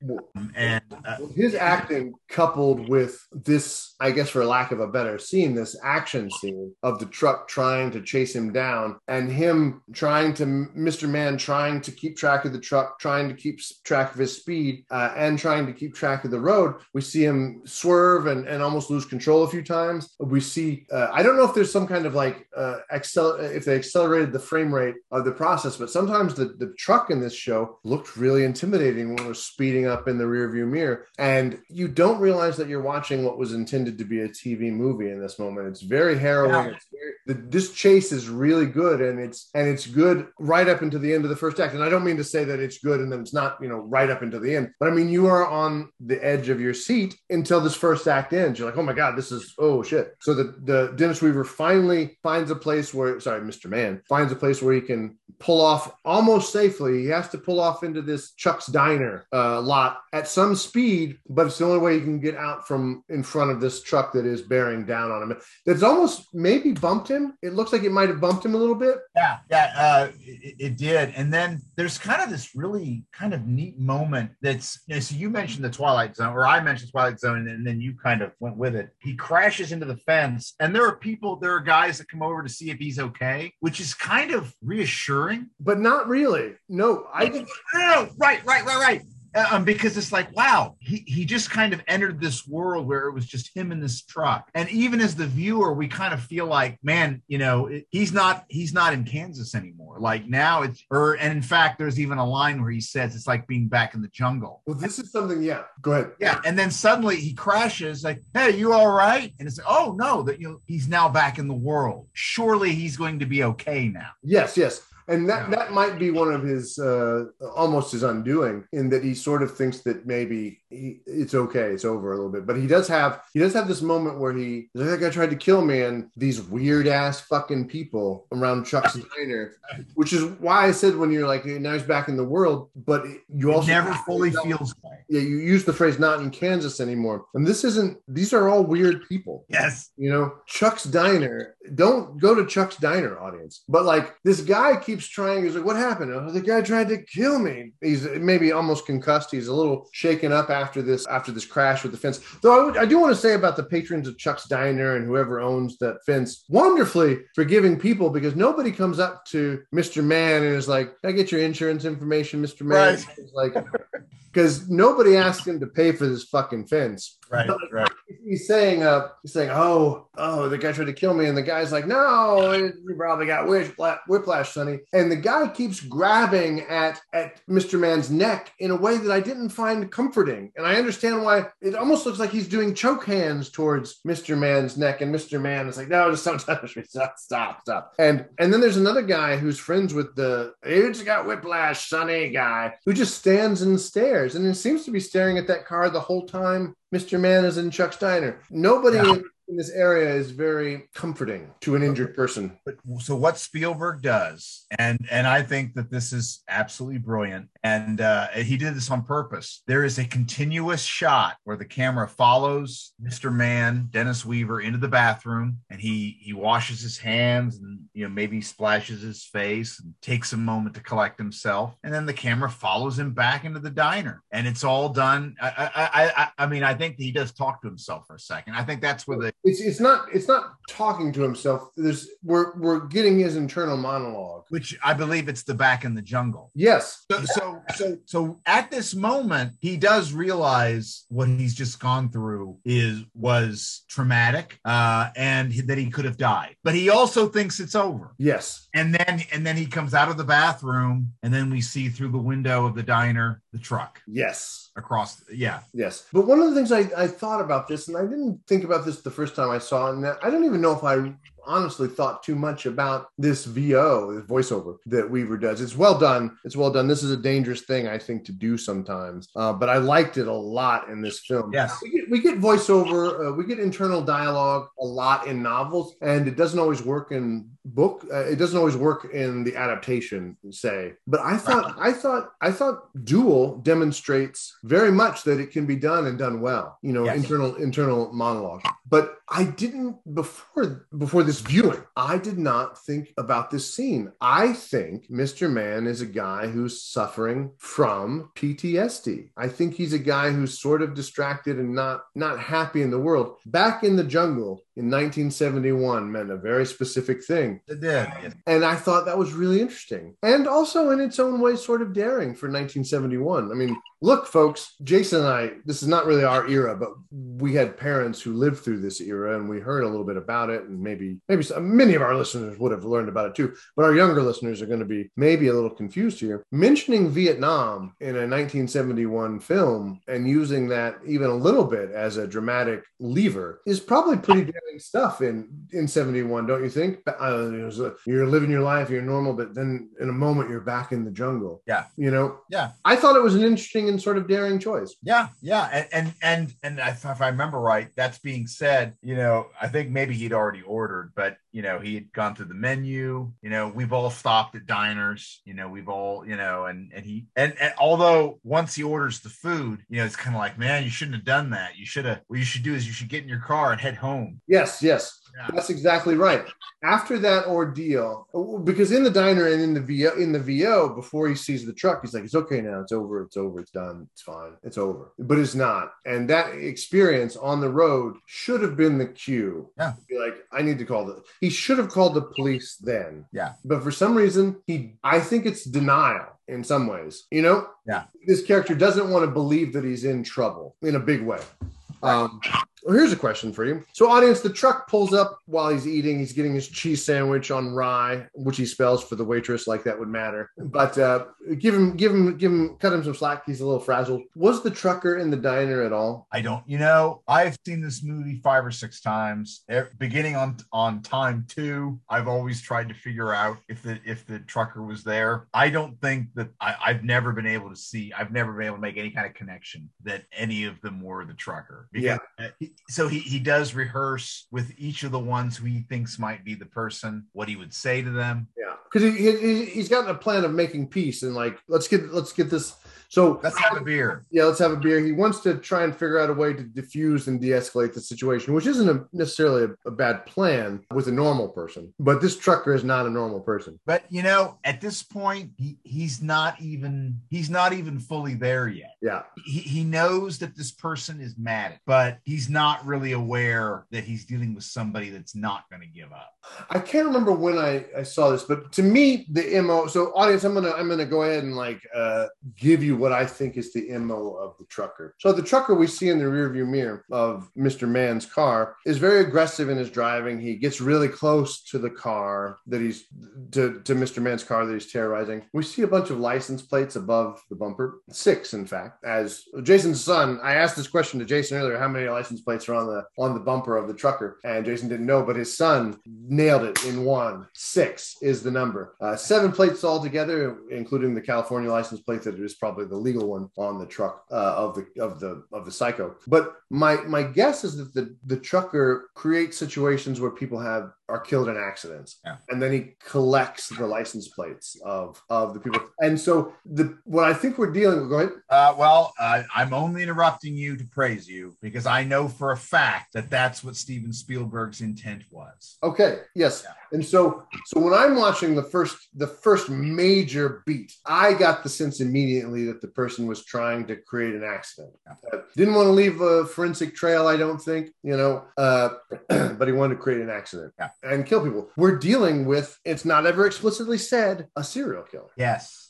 And uh, His acting coupled with this, I guess, for lack of a better scene, this action scene of the truck trying to chase him down and him trying to, Mr. Man trying to keep track of the truck, trying to keep track of his speed, uh, and trying to keep track of the road. We see him swerve and, and almost lose control a few times. We see, uh, I don't know if there's some kind of like, uh, accel- if they accelerated the frame rate of the process, but sometimes the, the truck in this show looked really intimidating when it was speeding up in the rearview mirror. And you don't realize that you're watching what was intended to be a TV movie in this moment. It's very harrowing. Yeah. It's very, the, this chase is really good, and it's and it's good right up into the end of the first act. And I don't mean to say that it's good and then it's not, you know, right up into the end. But I mean, you are on the edge of your seat until this first act ends. You're like, oh my god, this is oh shit. So the the Dennis Weaver finally finds a place where sorry, Mr. Man finds a place where he can pull off almost safely. He has to pull off into this Chuck's Diner uh, lot at some speed, but it's the only way he can get out from in front of this truck that is bearing down on him. That's almost maybe bumped him. It looks like it might have bumped him a little bit. Yeah, yeah, uh, it, it did. And then there's kind of this really kind of neat moment that's you know, so you mentioned the Twilight Zone, or I mentioned Twilight Zone, and then you kind of went with it. He crashes into the fence, and there are people, there are guys that come over to see if he's okay, which is kind of reassuring. But not really. No, I think Oh, right, right, right, right. Um, because it's like, wow, he, he just kind of entered this world where it was just him in this truck. And even as the viewer, we kind of feel like, man, you know, it, he's not he's not in Kansas anymore. Like now it's or and in fact, there's even a line where he says it's like being back in the jungle. well, this is something. Yeah, go ahead. Yeah, and then suddenly he crashes, like, "Hey, you all right?" And it's like, "Oh no, that you know, he's now back in the world. Surely he's going to be okay now." Yes, yes. And that, Yeah. that might be one of his uh, almost his undoing in that he sort of thinks that maybe he, it's okay, it's over a little bit. But he does have he does have this moment where he he's like that guy tried to kill me, and these weird ass fucking people around Chuck's *laughs* diner, which is why I said when you're like now he's back in the world, but you It also never fully feels right. yeah you use the phrase not in Kansas anymore, and this isn't these are all weird people. Yes. You know, Chuck's Diner. Don't go to Chuck's Diner, audience. But like this guy keeps trying. He's like, "What happened? Oh, the guy tried to kill me." He's maybe almost concussed. He's a little shaken up after this after this crash with the fence. Though I, would, I do want to say about the patrons of Chuck's Diner and whoever owns that fence, wonderfully forgiving people because nobody comes up to Mister Man and is like, "Can I get your insurance information, Mister Man?" Right. Like. Because nobody asked him to pay for this fucking fence Right, right. He's saying, uh, he's saying, oh, oh, the guy tried to kill me, and the guy's like, no, you probably got whiplash, Sonny. And the guy keeps grabbing at at Mr. Man's neck in a way that I didn't find comforting, and I understand why. It almost looks like he's doing choke hands towards Mr. Man's neck, and Mr. Man is like, no, just don't touch me, *laughs* stop, stop, stop. And and then there's another guy who's friends with the it's got whiplash, Sonny guy, who just stands and stares, and it seems to be staring at that car the whole time Mr. Man is in Chuck's Diner. Nobody Yeah. in, in this area is very comforting to an injured person. But so what Spielberg does, and and I think that this is absolutely brilliant, and uh, he did this on purpose. There is a continuous shot where the camera follows Mr. Man, Dennis Weaver, into the bathroom, and he he washes his hands and you know maybe splashes his face and takes a moment to collect himself, and then the camera follows him back into the diner, and it's all done. I I I, I, I mean I think he does talk to himself for a second. I think that's where the It's it's not it's not talking to himself. There's we're we're getting his internal monologue. which I believe it's the back in the jungle. Yes. So, so, so, so at this moment, he does realize what he's just gone through is was traumatic, uh, and that he could have died. But he also thinks it's over. Yes. And then, and then he comes out of the bathroom, and then we see through the window of the diner the truck Yes. across. Yeah, Yes. But one of the things I, I thought about this, and I didn't think about this the first time I saw it, and I don't even know if I honestly thought too much about this VO, this voiceover that Weaver does. It's well done. It's well done. This is a dangerous thing, I think, to do sometimes. Uh, but I liked it a lot in this film. Yes. We get, we get voiceover, uh, we get internal dialogue a lot in novels, and it doesn't always work in book. Uh, it doesn't always work in the adaptation, say. But I thought, I thought, I thought Duel demonstrates very much that it can be done and done well. You know, Yes. internal internal monologue. But I didn't before before this viewing. I did not think about this scene. I think Mr. Man is a guy who's suffering from PTSD. I think he's a guy who's sort of distracted and not not happy in the world. Back in the jungle in 1971 meant a very specific thing. it did. And I thought that was really interesting. And also in its own way, sort of daring for 1971. I mean, look, folks, Jason and I, this is not really our era, but we had parents who lived through this era and we heard a little bit about it. And maybe, maybe some, many of our listeners would have learned about it too. But our younger listeners are going to be maybe a little confused here. Mentioning Vietnam in a 1971 film and using that even a little bit as a dramatic lever is probably pretty daring stuff in in 71 don't you think uh, you're living your life you're normal but then in a moment you're back in the jungle Yeah. you know Yeah. i thought it was an interesting and sort of daring choice Yeah, yeah, and and and and if if I remember right, that's being said. You know, I think maybe he'd already ordered, but you know, he had gone through the menu. You know, we've all stopped at diners. You know, we've all you know, and and he and, and although once he orders the food, you know, it's kind of like, man, you shouldn't have done that. You should have. What you should do is you should get in your car and head home. yes yes Yeah. that's exactly right. After that ordeal because in the diner and in the vo in the vo before he sees the truck he's like it's okay now. It's over. It's over. It's done. It's fine. It's over. But it's not. And that experience on the road should have been the cue. Yeah. be like i need to call the he should have called the police then. Yeah. but for some reason he i think it's denial in some ways you know? Yeah. this character doesn't want to believe that he's in trouble in a big way. Um well, here's a question for you. So, audience, the truck pulls up while he's eating. He's getting his cheese sandwich on rye, which he spells for the waitress, like that would matter. But uh, give him, give him, give him, cut him some slack. He's a little frazzled. Was the trucker in the diner at all? I don't, you know, I've seen this movie five or six times. Beginning on on time two, I've always tried to figure out if the if the trucker was there. I don't think that I, I've never been able to see. I've never been able to make any kind of connection that any of them were the trucker. Yeah. uh, so he he does rehearse with each of the ones who he thinks might be the person what he would say to them. Yeah, because he, he he's gotten a plan of making peace and like let's get let's get this. So Let's have a beer. yeah, let's have a beer. He wants to try and figure out a way to diffuse and de-escalate the situation, which isn't a, necessarily a, a bad plan with a normal person. But this trucker is not a normal person. But you know, at this point, he, he's not even he's not even fully there yet. Yeah, he, he knows that this person is mad, but he's not really aware that he's dealing with somebody that's not going to give up. I can't remember when I, I saw this, but to me, the mo. So, audience, I'm gonna I'm gonna go ahead and like uh, give you what I think is the mo of the trucker. So, the trucker we see in the rearview mirror of Mr. Mann's car is very aggressive in his driving. He gets really close to the car that he's to to Mr. Mann's car that he's terrorizing. We see a bunch of license plates above the bumper, six in fact. As Jason's son, I asked this question to Jason earlier: how many license plates are on the on the bumper of the trucker? And Jason didn't know, but his son nailed it in one. Six is the number. Uh, seven plates altogether, including the California license plate that is probably the legal one on the truck uh, of the of the of the psycho. But my my guess is that the the trucker creates situations where people have are killed in accidents, Yeah. and then he collects the license plates of of the people. And so the what I think we're dealing with. Go ahead. Uh, well, uh, I'm only interrupting you to praise you because I know for a fact that that's what Steven Spielberg's intent was. Okay. Yes. Yeah. And so, so when I'm watching the first, the first major beat, I got the sense immediately that the person was trying to create an accident. Uh, didn't want to leave a forensic trail, I don't think, you know, uh, *clears throat* but he wanted to create an accident Yeah. and kill people. We're dealing with, it's not ever explicitly said, a serial killer. Yes.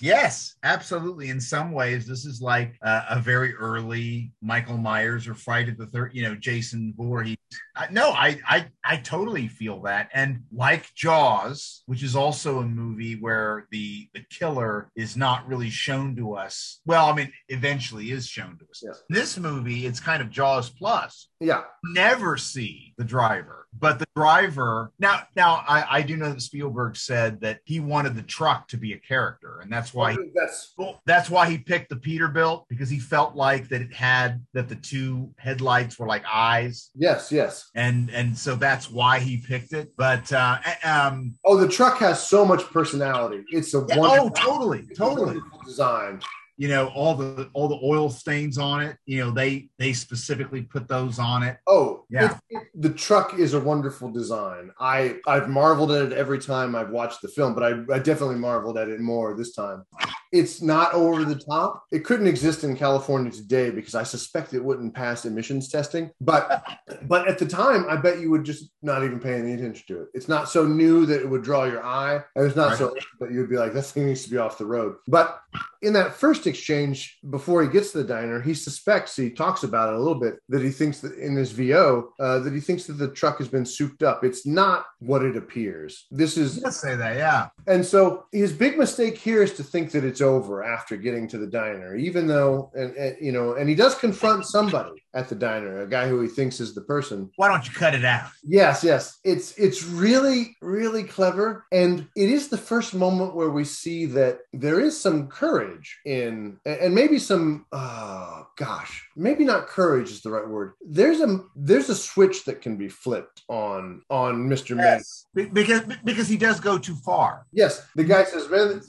Yes, absolutely. In some ways, this is like uh, a very early Michael Myers or Friday the Third. You know, Jason Voorhees. I, no, I, I, I totally feel that. And like Jaws, which is also a movie where the the killer is not really shown to us. Well, I mean, eventually is shown to us. Yes. This movie, it's kind of Jaws plus Yeah. never see the driver but the driver now now I, I do know that spielberg said that he wanted the truck to be a character and that's why he, that's, that's why he picked the peterbilt because he felt like that it had that the two headlights were like eyes yes, yes. and and so that's why he picked it but uh um Oh, the truck has so much personality. It's a yeah, wonderful, oh totally totally design. You know all the all the oil stains on it you know they they specifically put those on it Oh, Yeah. it- it- the truck is a wonderful design. I I've marveled at it every time I've watched the film, but I, I definitely marveled at it more this time. It's not over the top. It couldn't exist in California today because I suspect it wouldn't pass emissions testing. But but at the time, I bet you would just not even pay any attention to it. It's not so new that it would draw your eye, and it's not Right. so that you would be like, "This thing needs to be off the road." But in that first exchange, before he gets to the diner, he suspects, he talks about it a little bit, that he thinks that in his VO, uh, that he thinks that the truck has been souped up. It's not what it appears. This is Let's say that, yeah. and so his big mistake here is to think that it's over after getting to the diner, even though, and, and, you know, and he does confront somebody at the diner, a guy who he thinks is the person. Why don't you cut it out? Yes, yes, it's it's really really clever, and it is the first moment where we see that there is some courage in, and maybe some, oh gosh, maybe not courage is the right word. There's a there's a switch that can be flipped on on Man. Be- Because because he does go too far. Yes, the guy says, "Man,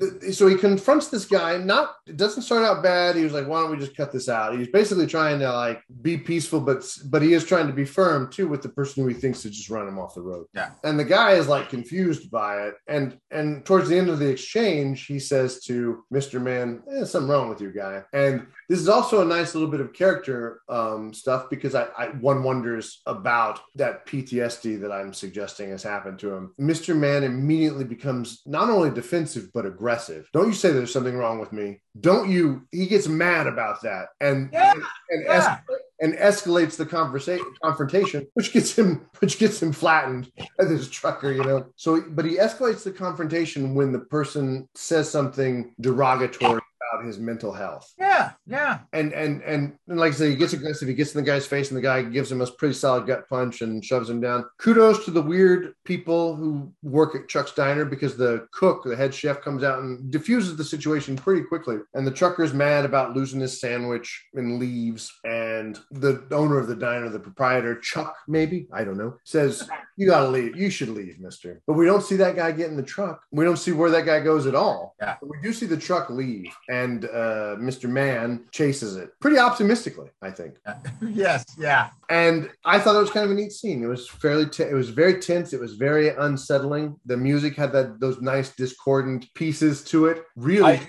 th- so he confronts this guy not it doesn't start out bad he was like why don't we just cut this out he's basically trying to like be peaceful but but he is trying to be firm too with the person who he thinks to just run him off the road Yeah. and the guy is like confused by it and and towards the end of the exchange he says to mr man eh, something wrong with you guy and this is also a nice little bit of character um, stuff because I, I one wonders about that PTSD that I'm suggesting has happened to him. Mr. Man immediately becomes not only defensive but aggressive. Don't you say there's something wrong with me? Don't you? He gets mad about that and Yeah, and, and, yeah. escalate- and escalates the conversation confrontation, which gets him which gets him flattened as this trucker, you know. So, but he escalates the confrontation when the person says something derogatory about his mental health Yeah, yeah. and and and, and like I say, he gets aggressive. He gets in the guy's face, and the guy gives him a pretty solid gut punch and shoves him down. Kudos to the weird people who work at Chuck's Diner because the cook, the head chef, comes out and diffuses the situation pretty quickly. And the trucker's mad about losing his sandwich and leaves. And the owner of the diner, the proprietor, Chuck, maybe I don't know, says, "You gotta leave. You should leave, Mister." But we don't see that guy get in the truck. We don't see where that guy goes at all. Yeah. But we do see the truck leave, and uh, Mr. Man chases it pretty optimistically, I think. *laughs* yes, yeah. And I thought it was kind of a neat scene. It was fairly, t- it was very tense. It was very unsettling. The music had that those nice discordant pieces to it. Really I-.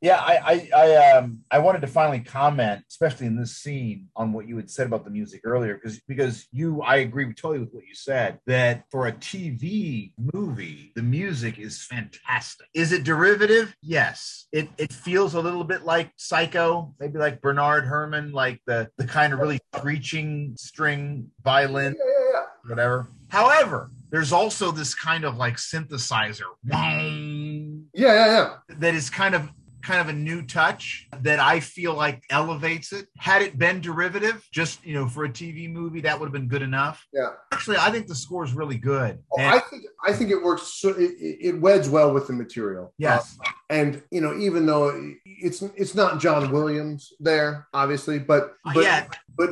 Yeah, I, I, I, um, I wanted to finally comment, especially in this scene, on what you had said about the music earlier, because because you, I agree totally with what you said that for a TV movie, the music is fantastic. Is it derivative? Yes. It it feels a little bit like Psycho, maybe like Bernard Herrmann, like the the kind of really screeching string violin yeah, yeah. whatever. However, there's also this kind of like synthesizer Yeah, yeah, yeah. that is kind of kind of a new touch that I feel like elevates it. Had it been derivative, just you know, for a TV movie, that would have been good enough. Yeah. Actually, I think the score is really good. Oh, And- I think I think it works. So it, it weds well with the material. yes. Uh, and you know, even though it's it's not John Williams there, obviously, but but yeah, but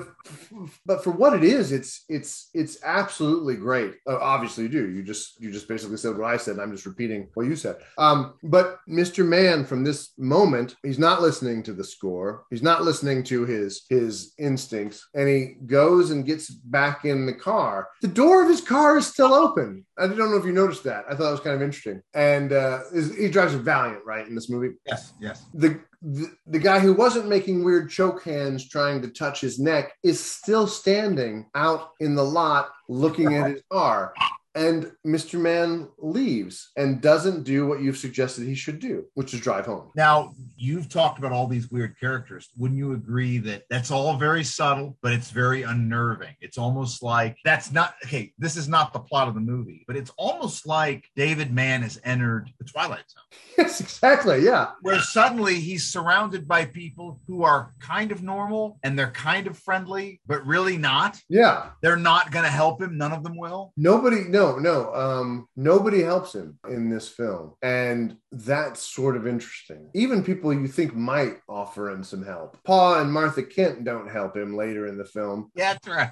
but for what it is, it's it's it's absolutely great. Uh, obviously, you do. You just you just basically said what I said. And I'm just repeating what you said. Um, but Mr. Man, from this moment, he's not listening to the score. He's not listening to his his instincts, and he goes and gets back in the car. The door of his car is still open. I don't know if you noticed that. I thought it was kind of interesting. And uh, he drives a Valiant, right, in this movie yes, yes. the, the the guy who wasn't making weird choke hands trying to touch his neck is still standing out in the lot looking at his car and mr man leaves and doesn't do what you've suggested he should do which is drive home Now, you've talked about all these weird characters. Wouldn't you agree that that's all very subtle, but it's very unnerving? It's almost like that's not okay. This is not the plot of the movie, but it's almost like David Mann has entered the Twilight Zone, *laughs* yes exactly yeah where suddenly he's surrounded by people who are kind of normal and they're kind of friendly, but really not. yeah They're not going to help him. None of them will. nobody no no um nobody helps him in this film and that's sort of interesting. Even people you think might offer him some help. Paul and martha kent don't help him later in the film. Yeah, that's right.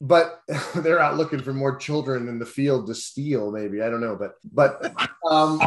but *laughs* they're out looking for more children in the field to steal maybe. I don't know but but um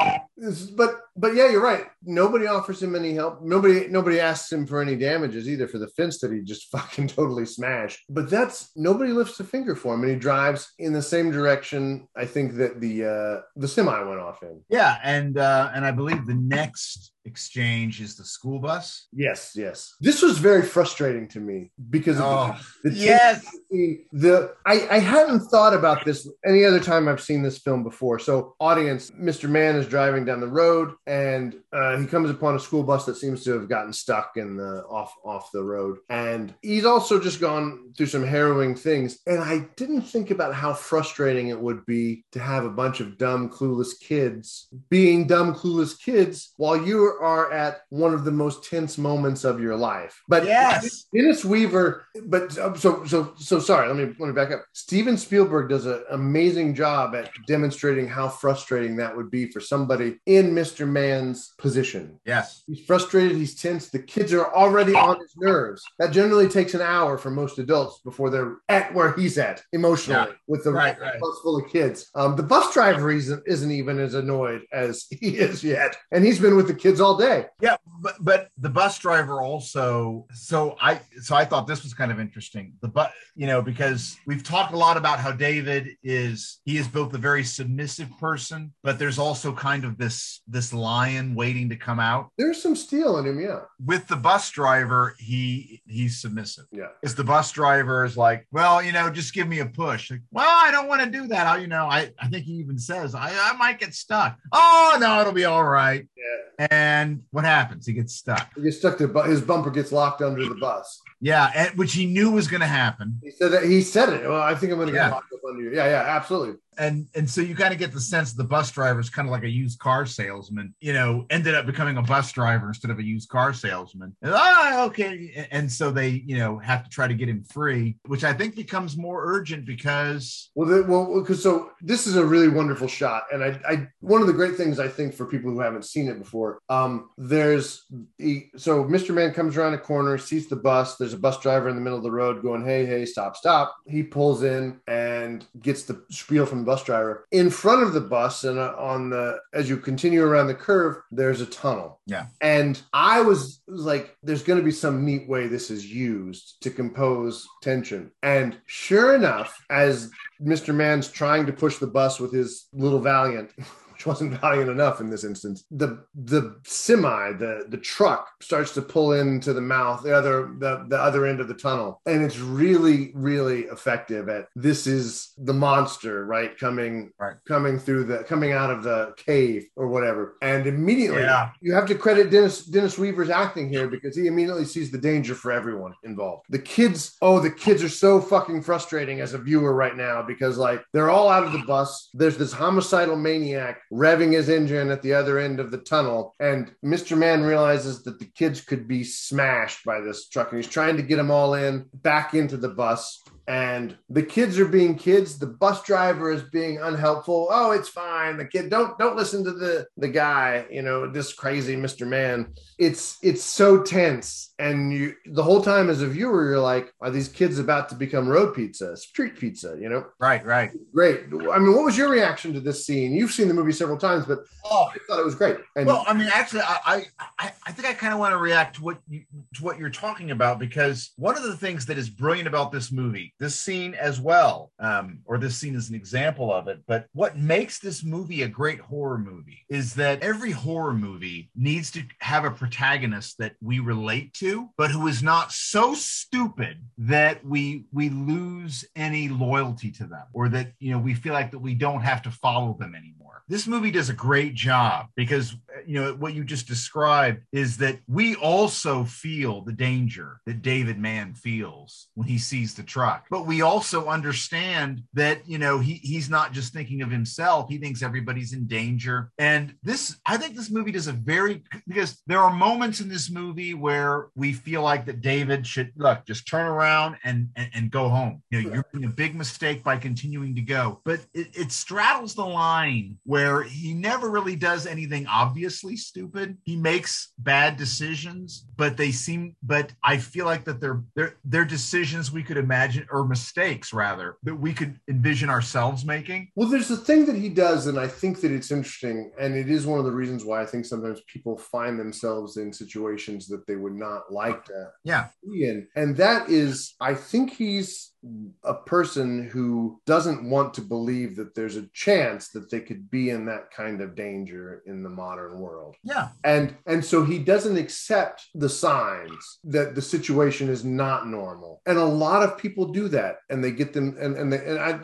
but but yeah you're right. Nobody offers him any help. Nobody nobody asks him for any damages either for the fence that he just *laughs* fucking totally smashed. But that's nobody lifts a finger for him and he drives in the same direction i think that the uh the semi went off in. Yeah, and uh, and I believe the next exchange is the school bus. yes yes this was very frustrating to me because of Oh, the, the yes. scene, the I, I hadn't thought about this any other time I've seen this film before. So, audience, Mr. Man is driving down the road. and uh, he comes upon a school bus that seems to have gotten stuck in the off off the road, and he's also just gone through some harrowing things. And I didn't think about how frustrating it would be to have a bunch of dumb, clueless kids being dumb, clueless kids while you are at one of the most tense moments of your life. But Yes. Dennis Weaver, but uh, so so so sorry. Let me let me back up. Steven Spielberg does an amazing job at demonstrating how frustrating that would be for somebody in Mr. Man's position. Yes. He's frustrated. He's tense. The kids are already on his nerves. That generally takes an hour for most adults before they're at where he's at emotionally Yeah. with the Right, right. bus full of kids. Um, the bus driver isn't, isn't even as annoyed as he is yet, and he's been with the kids all day. Yeah, but but the bus driver also. So I so I thought this was kind of interesting. The but you know because we've talked a lot about how David is he is both a very submissive person, but there's also kind of this this lion waiting to come out. There's some steel in him, yeah, With the bus driver, he he's submissive. yeah. Is the bus driver is like, well, you know, just give me a push. Like, well, I don't want to do that. I, you know, I, I think he even says I, I might get stuck. Oh no, it'll be all right. Yeah. And what happens? He gets stuck. He gets stuck to his bumper gets locked under the bus. Yeah, and, which he knew was going to happen. He said that he said it. Well, I think I'm going to Yeah. get locked up under you. Yeah, yeah, absolutely. And and so you kind of get the sense the bus driver is kind of like a used car salesman. You know, ended up becoming a bus driver instead of a used car salesman. And, ah, okay. And so they, you know, have to try to get him free, which I think becomes more urgent because Well, the, well, because so this is a really wonderful shot, and I, I, one of the great things I think for people who haven't seen it before, um, there's, he, so Mr. Man comes around a corner, sees the bus. There's a bus driver in the middle of the road going, "Hey, hey, stop, stop!" He pulls in and gets the spiel from the bus driver. In front of the bus, and uh, on the as you continue around the curve, there's a tunnel. Yeah. And I was, was like, there's going to be some neat way this is used to compose tension. And sure enough, as Mr. Man's trying to push the bus with his little Valiant, *laughs* which wasn't *laughs* valiant enough in this instance, the the semi, the the truck starts to pull into the mouth, the other the, the other end of the tunnel. And it's really, really effective at this is the monster, right? Coming Right. coming through the coming out of the cave or whatever. And immediately Yeah. you have to credit Dennis Dennis Weaver's acting here because he immediately sees the danger for everyone involved. The kids, oh, the kids are so fucking frustrating as a viewer right now because like they're all out of the bus. There's this homicidal maniac revving his engine at the other end of the tunnel, and Mr. Man realizes that the kids could be smashed by this truck, and he's trying to get them all in back into the bus and the kids are being kids. The bus driver is being unhelpful. Oh it's fine. The kid don't don't listen to the the guy you know this crazy mr man. It's it's so tense. And you the whole time as a viewer you're like are these kids about to become road pizza street pizza you know? Right, right. great. I mean what was your reaction to this scene? You've seen the movie several times but Oh, i thought it was great. And well, I mean, actually, I I, I, I think I kind of want to react to what you to what you're talking about because one of the things that is brilliant about this movie, this scene as well, um, or this scene is an example of it. But what makes this movie a great horror movie is that every horror movie needs to have a protagonist that we relate to, but who is not so stupid that we we lose any loyalty to them, or that you know we feel like that we don't have to follow them anymore. This movie does a great job because you know what you just described is that we also feel the danger that David Mann feels when he sees the truck, but we also understand that you know he he's not just thinking of himself; he thinks everybody's in danger. And this, I think, this movie does a very because there are moments in this movie where we feel like that David should look just turn around and and, and go home. You know, you're making a big mistake by continuing to go, but it, it straddles the line where he never really does anything obviously stupid. He makes bad decisions, but they seem. But I feel like that they're they're they're decisions we could imagine or mistakes rather that we could envision ourselves making. Well, there's a thing that he does, and I think that it's interesting, and it is one of the reasons why I think sometimes people find themselves in situations that they would not like to Yeah, be in, and that is, I think he's a person who doesn't want to believe that there's a chance that they could be in that kind of danger in the modern world. Yeah. And and so he doesn't accept the signs that the situation is not normal. And a lot of people do that and they get them and and, they, and I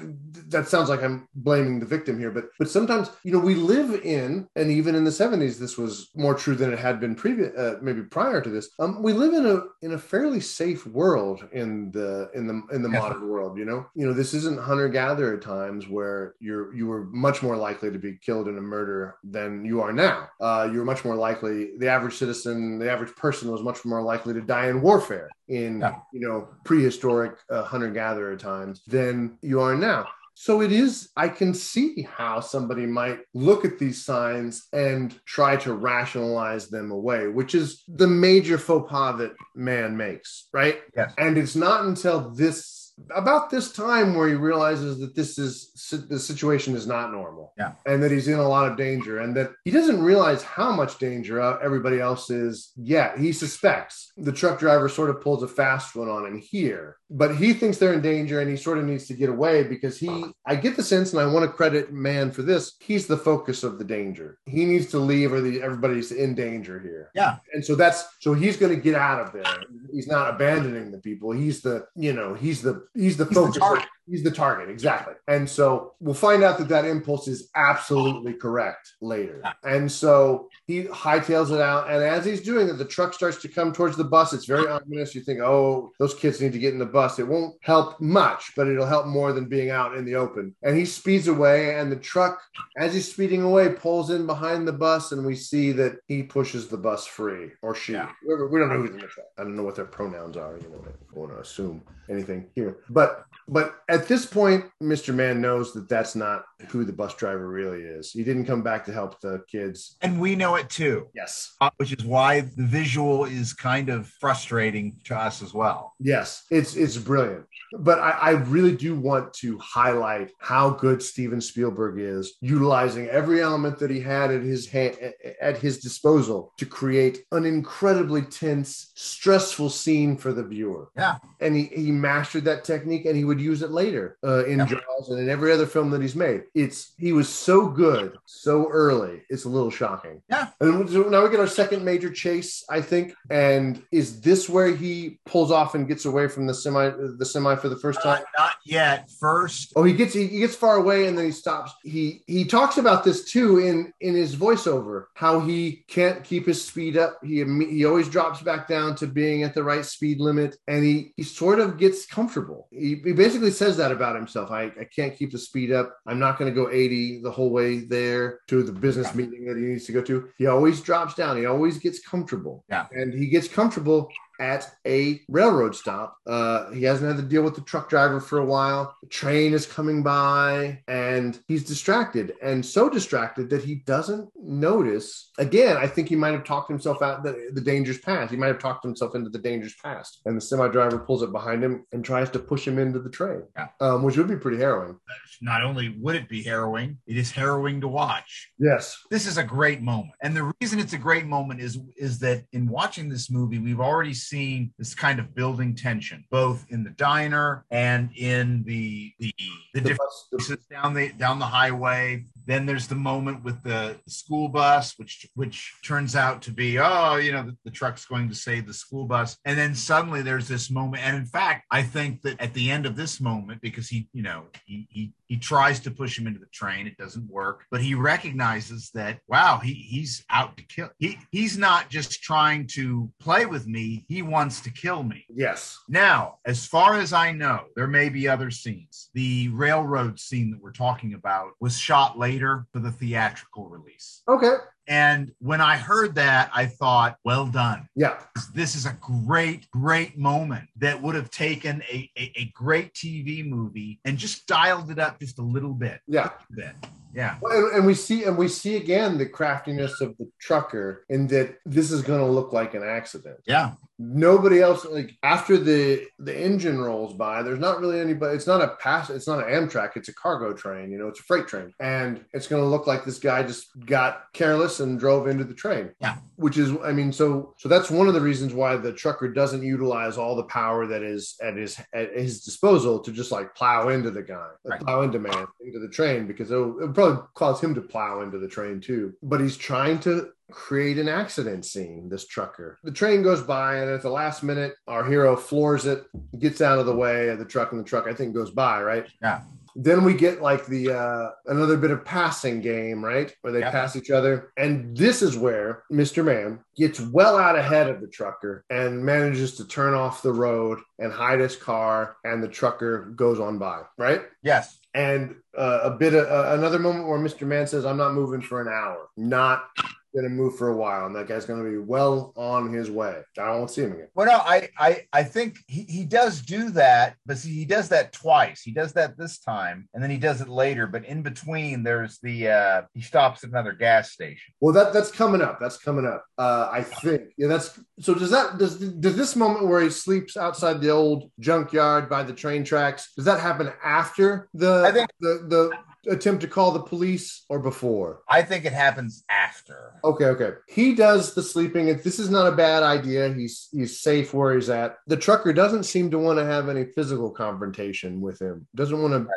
that sounds like I'm blaming the victim here, but but sometimes you know we live in and even in the 70s this was more true than it had been previous uh, maybe prior to this. Um, we live in a in a fairly safe world in the in the in the Yeah. modern world. You know, you know this isn't hunter gatherer times where you're you were much more likely to be killed in a murder than you are now. Uh, you're much more likely. The average citizen, the average person, was much more likely to die in warfare in Yeah. you know prehistoric uh, hunter gatherer times than you are now. So it is, I can see how somebody might look at these signs and try to rationalize them away, which is the major faux pas that man makes, right? Yes. And it's not until this, about this time, where he realizes that this is, the situation is not normal. Yeah. And that he's in a lot of danger and that he doesn't realize how much danger everybody else is yet. He suspects the truck driver sort of pulls a fast one on him here, but he thinks they're in danger and he sort of needs to get away because he, I get the sense, and I want to credit man for this, he's the focus of the danger. He needs to leave or the, everybody's in danger here. Yeah. And so that's, so he's going to get out of there. He's not abandoning the people. He's the, you know, he's the, he's the He's the target. He's the target, exactly. And so we'll find out that that impulse is absolutely correct later. And so he hightails it out. And as he's doing it, the truck starts to come towards the bus. It's very ominous. You think, oh, those kids need to get in the bus. It won't help much, but it'll help more than being out in the open. And he speeds away, and the truck, as he's speeding away, pulls in behind the bus. And we see that he pushes the bus free, or she. Yeah. We we don't know who's in the truck. I don't know what their pronouns are. You know, I don't want to assume anything here. But but at this point, Mr. Man knows that that's not who the bus driver really is. He didn't come back to help the kids. And we know it too, Yes. uh, which is why the visual is kind of frustrating to us as well. Yes. It's it's brilliant. But I, I really do want to highlight how good Steven Spielberg is, utilizing every element that he had at his hand at his disposal to create an incredibly tense, stressful scene for the viewer. Yeah. and he, he mastered that technique and he would use it later uh, in Yeah. Jaws and in every other film that he's made. It's he was so good so early. It's a little shocking. Yeah. And so now we get our second major chase, I think. And is this where he pulls off and gets away from the semi the semi for the first Uh, time? not yet. First, Oh, he gets he, he gets far away and then he stops. He he talks about this too in in his voiceover. How he can't keep his speed up. He he always drops back down to being at the right speed limit, and he he sort of gets comfortable. He, he basically says that about himself. I I can't keep the speed up. I'm not going to go 80 the whole way there to the business Yeah. meeting that he needs to go to. He always drops down. He always gets comfortable. Yeah. and he gets comfortable at a railroad stop. Uh, he hasn't had to deal with the truck driver for a while. The train is coming by and he's distracted and so distracted that he doesn't notice. Again, I think he might have talked himself out the, the dangerous past. He might have talked himself into the dangerous past. And the semi driver pulls up behind him and tries to push him into the train, Yeah. um, which would be pretty harrowing. not only would it be harrowing, it is harrowing to watch. Yes. This is a great moment. And the reason it's a great moment is is that in watching this movie, we've already seen this kind of building tension, both in the diner and in the the, the The different places down the down the highway. Then there's the moment with the school bus, which which turns out to be, oh, you know, the, the truck's going to save the school bus. And then suddenly there's this moment. And in fact, I think that at the end of this moment, because he, you know, he he he tries to push him into the train, it doesn't work, but he recognizes that, wow, he he's out to kill. He he's not just trying to play with me, he wants to kill me. yes. Now, as far as I know, there may be other scenes. The railroad scene that we're talking about was shot later for the theatrical release. Okay. And when I heard that, I thought, well done. Yeah. This is a great, great moment that would have taken a, a, a great TV movie and just dialed it up just a little bit. Yeah. bit. Yeah. Well, and, and we see and we see again the craftiness of the trucker in that this is going to look like an accident. Yeah. Nobody else like after the the engine rolls by there's not really anybody it's not a pass it's not an amtrak it's a cargo train you know it's a freight train and it's going to look like this guy just got careless and drove into the train Yeah. which is i mean so so that's one of the reasons why the trucker doesn't utilize all the power that is at his at his disposal to just like plow into the guy Right. plow into man into the train because it'll, it'll probably cause him to plow into the train too but he's trying to create an accident scene this trucker the train goes by and at the last minute our hero floors it gets out of the way of the truck and the truck i think goes by right Yeah. then we get like the uh another bit of passing game right where they Yeah. pass each other and this is where mr man gets well out ahead of the trucker and manages to turn off the road and hide his car and the trucker goes on by right Yes. and uh, a bit of uh, another moment where Mr. Man says, "I'm not moving for an hour. Not going to move for a while." And that guy's going to be well on his way. I won't see him again. Well, no, I, I, I think he, he does do that, but see, he does that twice. He does that this time, and then he does it later. But in between, there's the uh, he stops at another gas station. Well, that that's coming up. That's coming up. Uh, I think. Yeah, that's. So does that does does this moment where he sleeps outside the old junkyard by the train tracks? Does that happen after the I think- the the attempt to call the police or before? I think it happens after. Okay, okay. He does the sleeping. This is not a bad idea, he's he's safe where he's at. The trucker doesn't seem to want to have any physical confrontation with him. Doesn't want to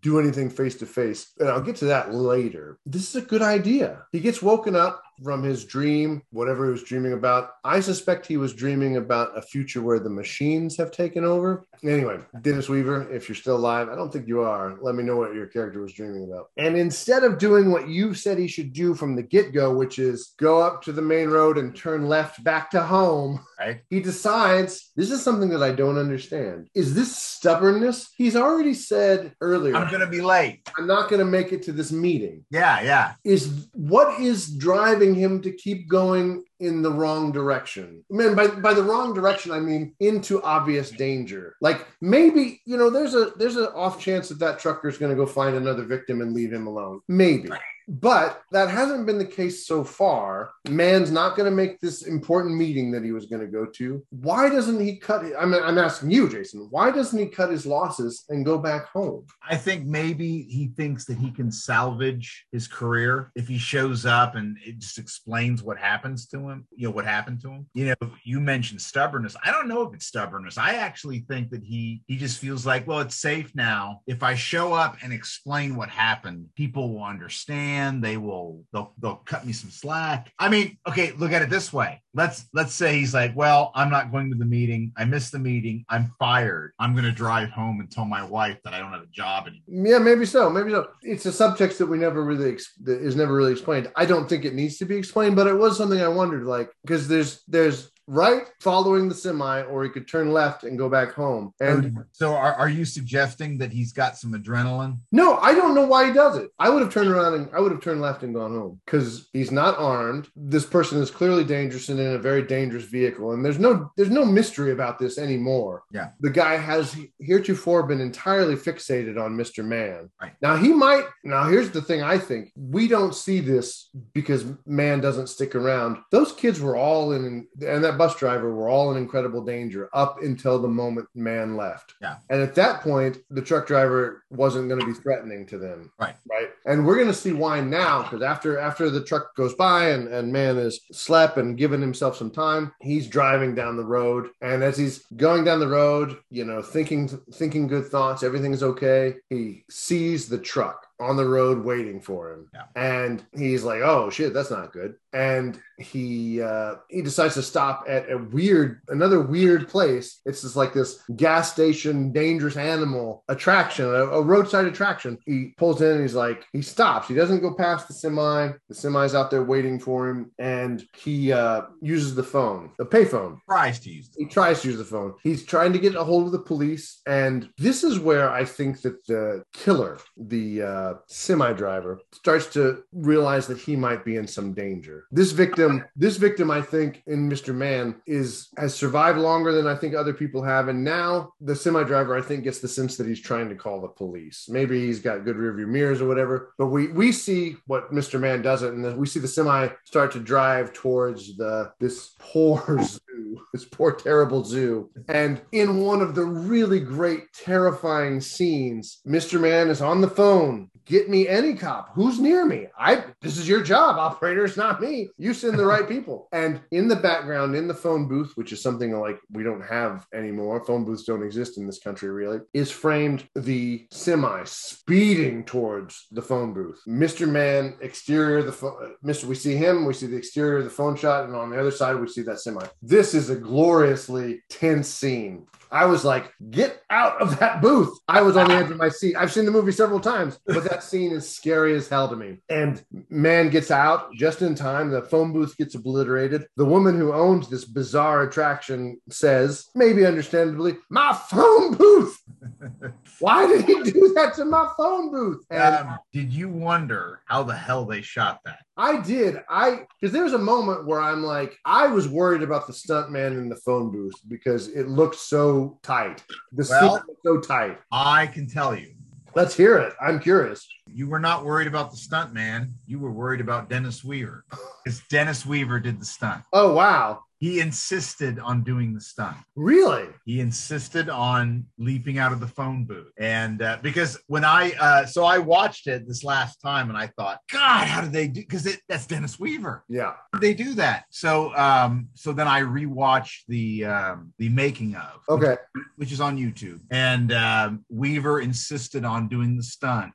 do anything face to face. And I'll get to that later. This is a good idea. He gets woken up from his dream, whatever he was dreaming about. I suspect he was dreaming about a future where the machines have taken over. Anyway, Dennis Weaver, if you're still alive, I don't think you are. Let me know what your character was dreaming about. And instead of doing what you said he should do from the get go, which is go up to the main road and turn left back to home, Right? he decides this is something that I don't understand. Is this stubbornness? He's already said earlier, I'm gonna be late. I'm not going to make it to this meeting. Yeah, yeah. Is what is driving him to keep going in the wrong direction? Man, by by the wrong direction, I mean into obvious danger. Like maybe you know, there's a there's an off chance that that trucker is going to go find another victim and leave him alone. Maybe. But that hasn't been the case so far. Man's not going to make this important meeting that he was going to go to. Why doesn't he cut? I'm, I'm asking you, Jason. Why doesn't he cut his losses and go back home? I think maybe he thinks that he can salvage his career if he shows up and it just explains what happens to him, you know, what happened to him. You know, you mentioned stubbornness. I don't know if it's stubbornness. I actually think that he he just feels like, well, it's safe now. If I show up and explain what happened, people will understand. They will they'll they'll cut me some slack. I mean, okay, look at it this way. Let's let's say he's like, well, I'm not going to the meeting. I missed the meeting. I'm fired. I'm going to drive home and tell my wife that I don't have a job anymore. Yeah, maybe so. Maybe so. It's a subtext that we never really that is never really explained. I don't think it needs to be explained, but it was something I wondered, like because there's there's right following the semi, or he could turn left and go back home. And so, are, are you suggesting that he's got some adrenaline? no, I don't know why he does it. I would have turned around and I would have turned left and gone home because he's not armed. This person is clearly dangerous and in a very dangerous vehicle, and there's no there's no mystery about this anymore. Yeah. the guy has heretofore been entirely fixated on Mr. Mann. Right. Now he might. Now here's the thing. I think we don't see this because Mann doesn't stick around. Those kids were all in, and that bus driver were all in incredible danger up until the moment Mann left. Yeah. And at that point, the truck driver wasn't going to be threatening to them. Right. Right. And we're going to see why now because after after the truck goes by and and Mann is slept and given himself some time, he's driving down the road, and as he's going down the road, you know, thinking thinking good thoughts, everything's okay. He sees the truck on the road waiting for him. Yeah. And he's like, "Oh shit, that's not good." And he uh he decides to stop at a weird another weird place. It's just like this gas station dangerous animal attraction, a, a roadside attraction. He pulls in and he's like, he stops. He doesn't go past the semi. The semi's out there waiting for him and he uh uses the phone, the payphone Tries to use he tries to use the phone. He's trying to get a hold of the police, and this is where I think that the killer, the uh, semi driver, starts to realize that he might be in some danger. This victim, this victim, I think, in Mr. Mann, is has survived longer than I think other people have, and now the semi driver, I think, gets the sense that he's trying to call the police. Maybe he's got good rearview mirrors or whatever, but we we see what Mr. Mann doesn't, and we see the semi start to drive towards the this poor *laughs* zoo, this poor, terrible zoo. And in one of the really great, terrifying scenes, Mr. Mann is on the phone. Get me any cop. Who's near me? I. This is your job, operator. It's not me. You send the right people. And in the background, in the phone booth, which is something like we don't have anymore. Phone booths don't exist in this country, really. Is framed the semi speeding towards the phone booth. Mr. Mann, exterior the phone. Mr. We see him. We see the exterior of the phone shot, and on the other side, we see that semi. This is a gloriously tense scene. I was like, get out of that booth. I was on the edge of my seat. I've seen the movie several times, but that scene is scary as hell to me. And man gets out just in time. The phone booth gets obliterated. The woman who owns this bizarre attraction says, maybe understandably, my phone booth. *laughs* Why did he do that to my phone booth? And Um, did you wonder how the hell they shot that? I did. I because there was a moment where I'm like, I was worried about the stuntman in the phone booth because it looked so tight. The Well- scene looked so tight. I can tell you, Let's hear it. I'm curious. you were not worried about the stuntman. You were worried about Dennis Weaver because Dennis Weaver did the stunt. Oh wow, He insisted on doing the stunt. really? He insisted on leaping out of the phone booth, and uh, because when I uh, so I watched it this last time, and I thought, God, how did they do? Because that's Dennis Weaver. Yeah. How did they do that? So um, so then I rewatched the um, the making of Okay. which is on YouTube. And um, Weaver insisted on doing the stunt.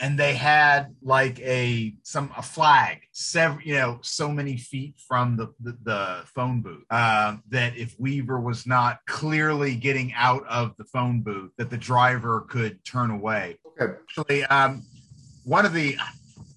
And they had like a some a flag, several you know, so many feet from the the, the phone booth. Um, that if Weaver was not clearly getting out of the phone booth, that the driver could turn away. Okay. Actually, um, one of the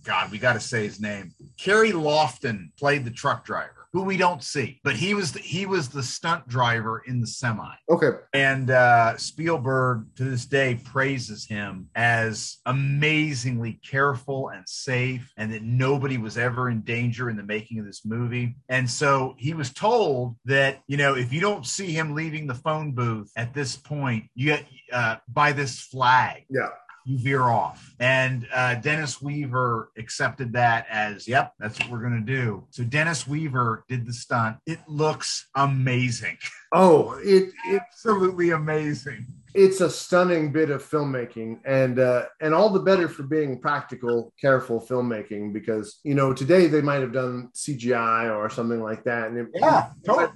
God, we got to say his name. Carey Loftin played the truck driver, who we don't see, but he was the, he was the stunt driver in the semi. Okay. And uh, Spielberg to this day praises him as amazingly careful and safe, and that nobody was ever in danger in the making of this movie. And so he was told that, you know, if you don't see him leaving the phone booth at this point, you get uh, by this flag Yeah. You veer off. And uh, Dennis Weaver accepted that as, yep, that's what we're going to do. So Dennis Weaver did the stunt. It looks amazing. *laughs* Oh, it, it Absolutely amazing. it's a stunning bit of filmmaking and uh and all the better for being practical careful filmmaking because you know today they might have done cgi or something like that and it, Yeah, totally.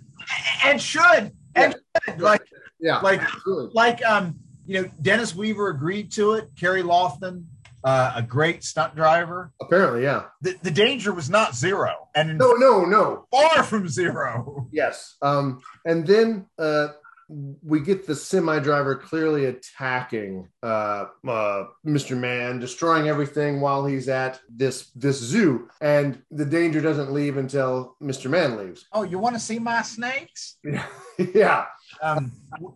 And should. And should. Like, yeah like, absolutely. like, um, you know, Dennis Weaver agreed to it. Carey Loftin, uh, a great stunt driver. apparently yeah The, the danger was not zero, and no no no far from zero. yes um and then uh we get the semi driver clearly attacking uh, uh, Mr. Mann, destroying everything while he's at this this zoo, and the danger doesn't leave until Mr. Mann leaves. Oh, you want to see my snakes? *laughs* Yeah, yeah, um,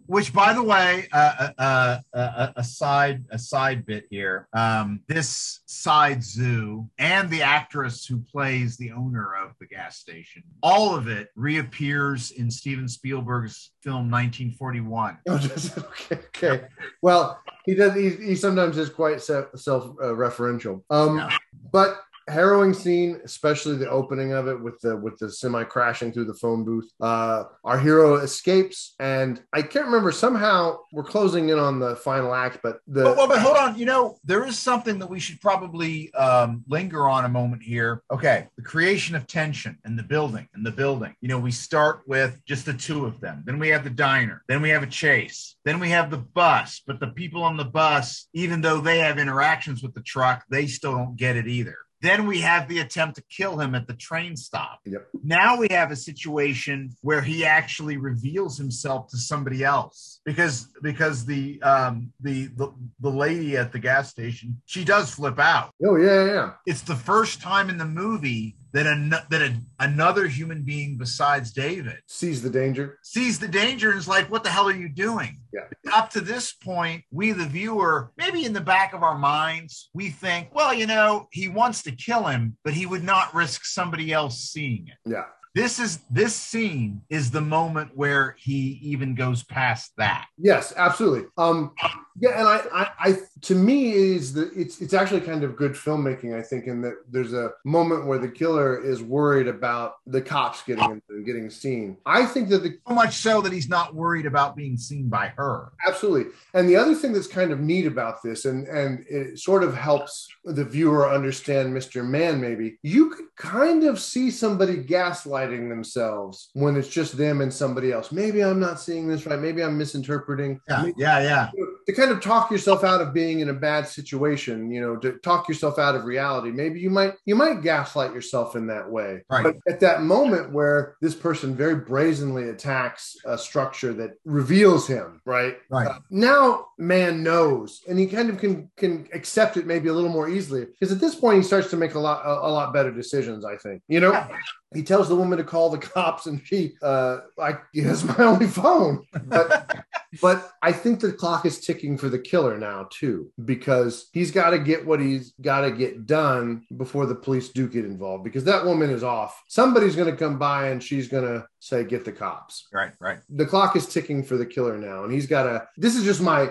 which by the way uh, uh, uh, uh, a side a side bit here um, this side zoo and the actress who plays the owner of the gas station all of it reappears in steven spielberg's film 1941 Oh, just- *laughs* okay, okay. Well, he does. He, he sometimes is quite self uh, referential. Um, Yeah. but harrowing scene, especially the opening of it with the with the semi crashing through the phone booth. Uh, our hero escapes, and I can't remember. Somehow we're closing in on the final act, but the But, well, but hold on. You know, there is something that we should probably um, linger on a moment here. Okay, the creation of tension and the building, and the building. You know, we start with just the two of them. Then we have the diner. Then we have a chase. Then we have the bus. But the people on the bus, even though they have interactions with the truck, they still don't get it either. Then we have the attempt to kill him at the train stop. Yep. Now we have a situation where he actually reveals himself to somebody else because because the um the the, the lady at the gas station she does flip out. oh yeah, yeah, yeah. It's the first time in the movie that an, that a, another human being besides David sees the danger. sees the danger and is like, "What the hell are you doing?" Yeah. Up to this point, we the viewer, maybe in the back of our minds, we think, "Well, you know, he wants to kill him, but he would not risk somebody else seeing it." Yeah. This is this scene is the moment where he even goes past that. Yes, absolutely. Um, yeah, and I, I, I, to me, is the it's it's actually kind of good filmmaking. I think, in that there's a moment where the killer is worried about the cops getting getting seen. I think that the so much so that he's not worried about being seen by her. Absolutely. And the other thing that's kind of neat about this, and and it sort of helps the viewer understand Mr. Mann. Maybe you could kind of see somebody gaslighting themselves when it's just them and somebody else. Maybe I'm not seeing this right. Maybe I'm misinterpreting. Yeah, Maybe, yeah, yeah. To kind of talk yourself out of being in a bad situation, you know, to talk yourself out of reality. Maybe you might you might gaslight yourself in that way. Right. But at that moment where this person very brazenly attacks a structure that reveals him, right? Right. Uh, now man knows, and he kind of can can accept it maybe a little more easily because at this point he starts to make a lot a, a lot better decisions. I think you know. He tells the woman to call the cops, and she, uh, like, has my only phone. But, *laughs* but I think the clock is ticking for the killer now too, because he's got to get what he's got to get done before the police do get involved. Because that woman is off. Somebody's going to come by, and she's going to say, "Get the cops." Right, right. The clock is ticking for the killer now, and he's got a This is just my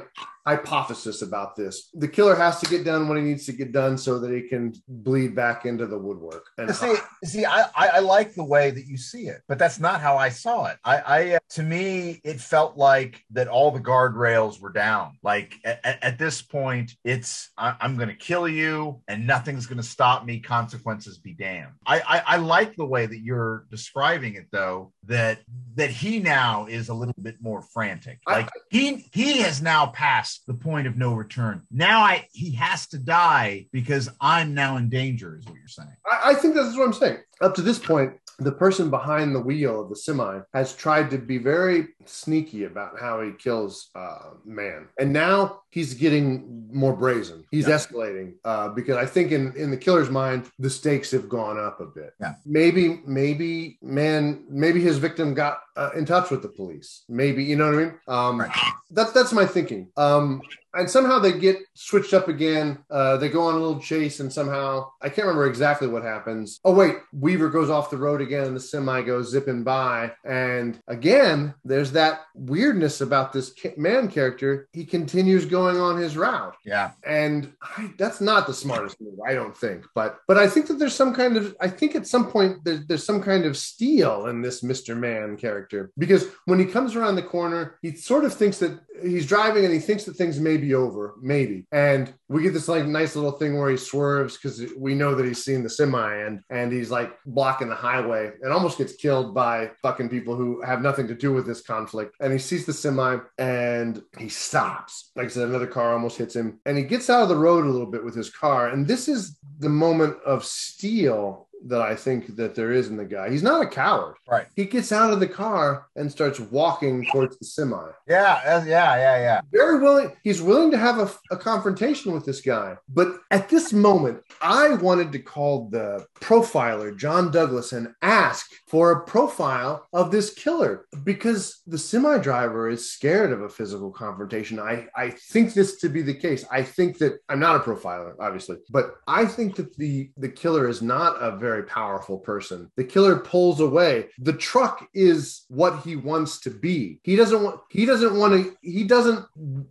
hypothesis about this. The killer has to get done what he needs to get done so that he can bleed back into the woodwork. And see, see, I, I like the way that you see it, but that's not how I saw it. I, I uh, to me, it felt like that all the guardrails were down. Like at, at this point, it's I, am going to kill you, and nothing's going to stop me. Consequences be damned. I, I I like the way that you're describing it, though. That that he now is a little bit more frantic. Like he he has now passed the point of no return. Now I he has to die because I'm now in danger, is what you're saying. I, I think that's what I'm saying. Up to this point, the person behind the wheel of the semi has tried to be very sneaky about how he kills uh, man and now he's getting more brazen he's yeah. escalating uh, because i think in, in the killer's mind the stakes have gone up a bit yeah. maybe maybe man maybe his victim got uh, in touch with the police maybe you know what i mean um, right. that, that's my thinking um, and somehow they get switched up again. Uh, they go on a little chase, and somehow I can't remember exactly what happens. Oh wait, Weaver goes off the road again, and the semi goes zipping by. And again, there's that weirdness about this man character. He continues going on his route. Yeah, and I, that's not the smartest move, I don't think. But but I think that there's some kind of I think at some point there's, there's some kind of steel in this Mister Mann character because when he comes around the corner, he sort of thinks that he's driving and he thinks that things may be over, maybe. And we get this like nice little thing where he swerves because we know that he's seen the semi and and he's like blocking the highway and almost gets killed by fucking people who have nothing to do with this conflict. And he sees the semi and he stops. Like I said, another car almost hits him and he gets out of the road a little bit with his car. And this is the moment of steel that I think that there is in the guy. He's not a coward. Right. He gets out of the car and starts walking towards the semi. Yeah, yeah, yeah, yeah. Very willing. He's willing to have a, a confrontation with this guy. But at this moment, I wanted to call the profiler, John Douglas, and ask for a profile of this killer because the semi driver is scared of a physical confrontation. I, I think this to be the case. I think that I'm not a profiler, obviously, but I think that the, the killer is not a very very powerful person. The killer pulls away. The truck is what he wants to be. He doesn't want he doesn't want to he doesn't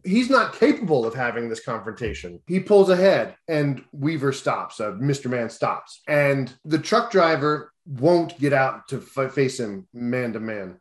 he's not capable of having this confrontation. He pulls ahead and Weaver stops. Uh, Mr. Mann stops. And the truck driver won't get out to f- face him man to man.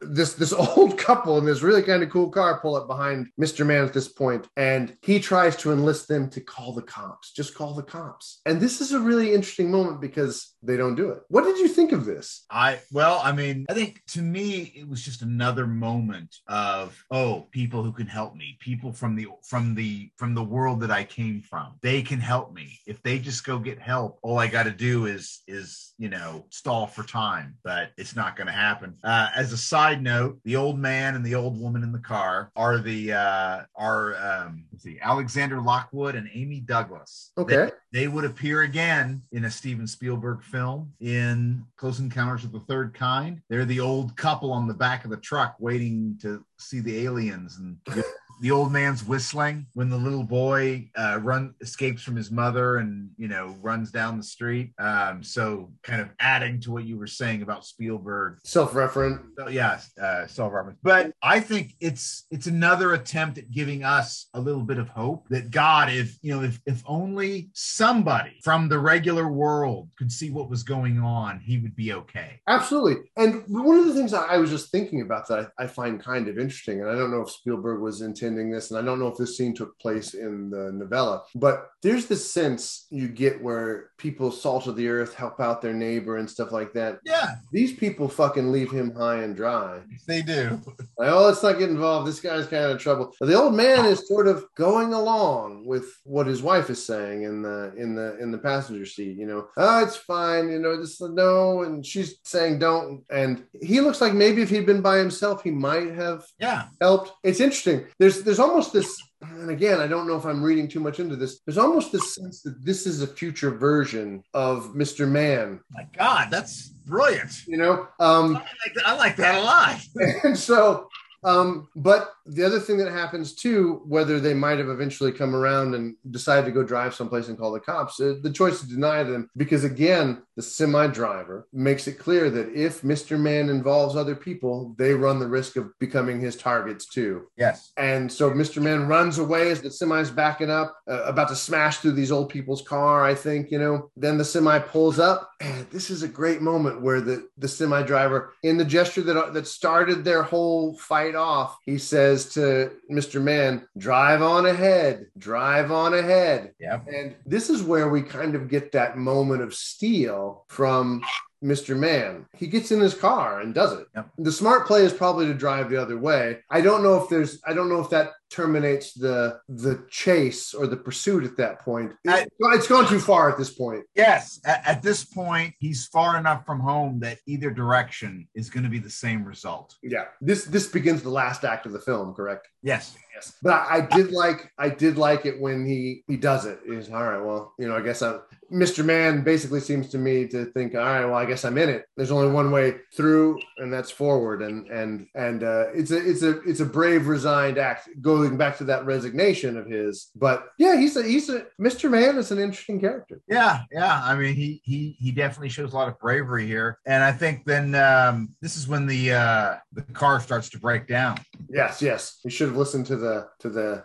This this *laughs* old couple in this really kind of cool car pull up behind Mr. Mann at this point, and he tries to enlist them to call the cops. Just call the cops. And this is a really interesting moment because they don't do it. What did you think of this? I well, I mean, I think to me it was just another moment of oh, people who can help me, people from the from the from the world that I came from. They can help me. If they just go get help, all I got to do is is you know stall for time, but it's not going to happen. Uh, as a side note, the old man and the old woman in the car are the uh, are um, see, Alexander Lockwood and Amy Douglass. Okay, they, they would appear again in a Steven Spielberg film in Close Encounters of the Third Kind. They're the old couple on the back of the truck waiting to see the aliens and *laughs* the old man's whistling when the little boy uh, run escapes from his mother and you know runs down the street. Um, so kind of adding to what you were saying about Spielberg. Self-referent. So yeah, uh, self-reference. But I think it's it's another attempt at giving us a little bit of hope that God, if you know, if if only somebody from the regular world could see what was going on, he would be okay. Absolutely. And one of the things I was just thinking about that I, I find kind of interesting, and I don't know if Spielberg was intending this, and I don't know if this scene took place in the novella, but there's this sense you get where people salt of the earth help out their neighbor and stuff like that. Yeah, These people fucking leave him high and dry. they do. *laughs* Like, oh, let's not get involved. This guy's kind of in trouble. But the old man is sort of going along with what his wife is saying in the in the in the passenger seat. You know, oh, it's fine. You know, this no, and she's saying don't. And he looks like maybe if he'd been by himself, he might have Yeah, helped. It's interesting. There's there's almost this, and again, I don't know if I'm reading too much into this. There's almost this sense that this is a future version of Mr. Mann. my God, that's brilliant. You know, um, I like that, I like that a lot. *laughs* and so um but the other thing that happens too whether they might have eventually come around and decided to go drive someplace and call the cops uh, the choice to deny them because again the semi driver makes it clear that if mr mann involves other people they run the risk of becoming his targets too Yes. and so Mr. Mann runs away as the semi's backing up, uh, about to smash through these old people's car, I think, you know. Then the semi pulls up. And this is a great moment where the, the semi driver, in the gesture that, that started their whole fight off, he says to Mr. Mann, drive on ahead, drive on ahead. And this is where we kind of get that moment of steel from Mr. Mann. He gets in his car and does it. Yep. The smart play is probably to drive the other way. I don't know if there's I don't know if that terminates the the chase or the pursuit at that point. I- it's gone too far at this point. Yes. At, at this point, he's far enough from home that either direction is going to be the same result. Yeah. This this begins the last act of the film, correct? Yes. Yes. But I, I did like I did like it when he he does it. He's all right. Well, you know, I guess I'm Mr. Mann basically seems to me to think, all right, well, I guess I'm in it. There's only one way through, and that's forward. And and and uh, it's a it's a it's a brave, resigned act, going back to that resignation of his. But yeah, he's a he's a Mr. Mann is an interesting character. Yeah, yeah. I mean, he he he definitely shows a lot of bravery here, and I think then um, this is when the uh, the car starts to break down. Yes, yes. You should have listened to the to the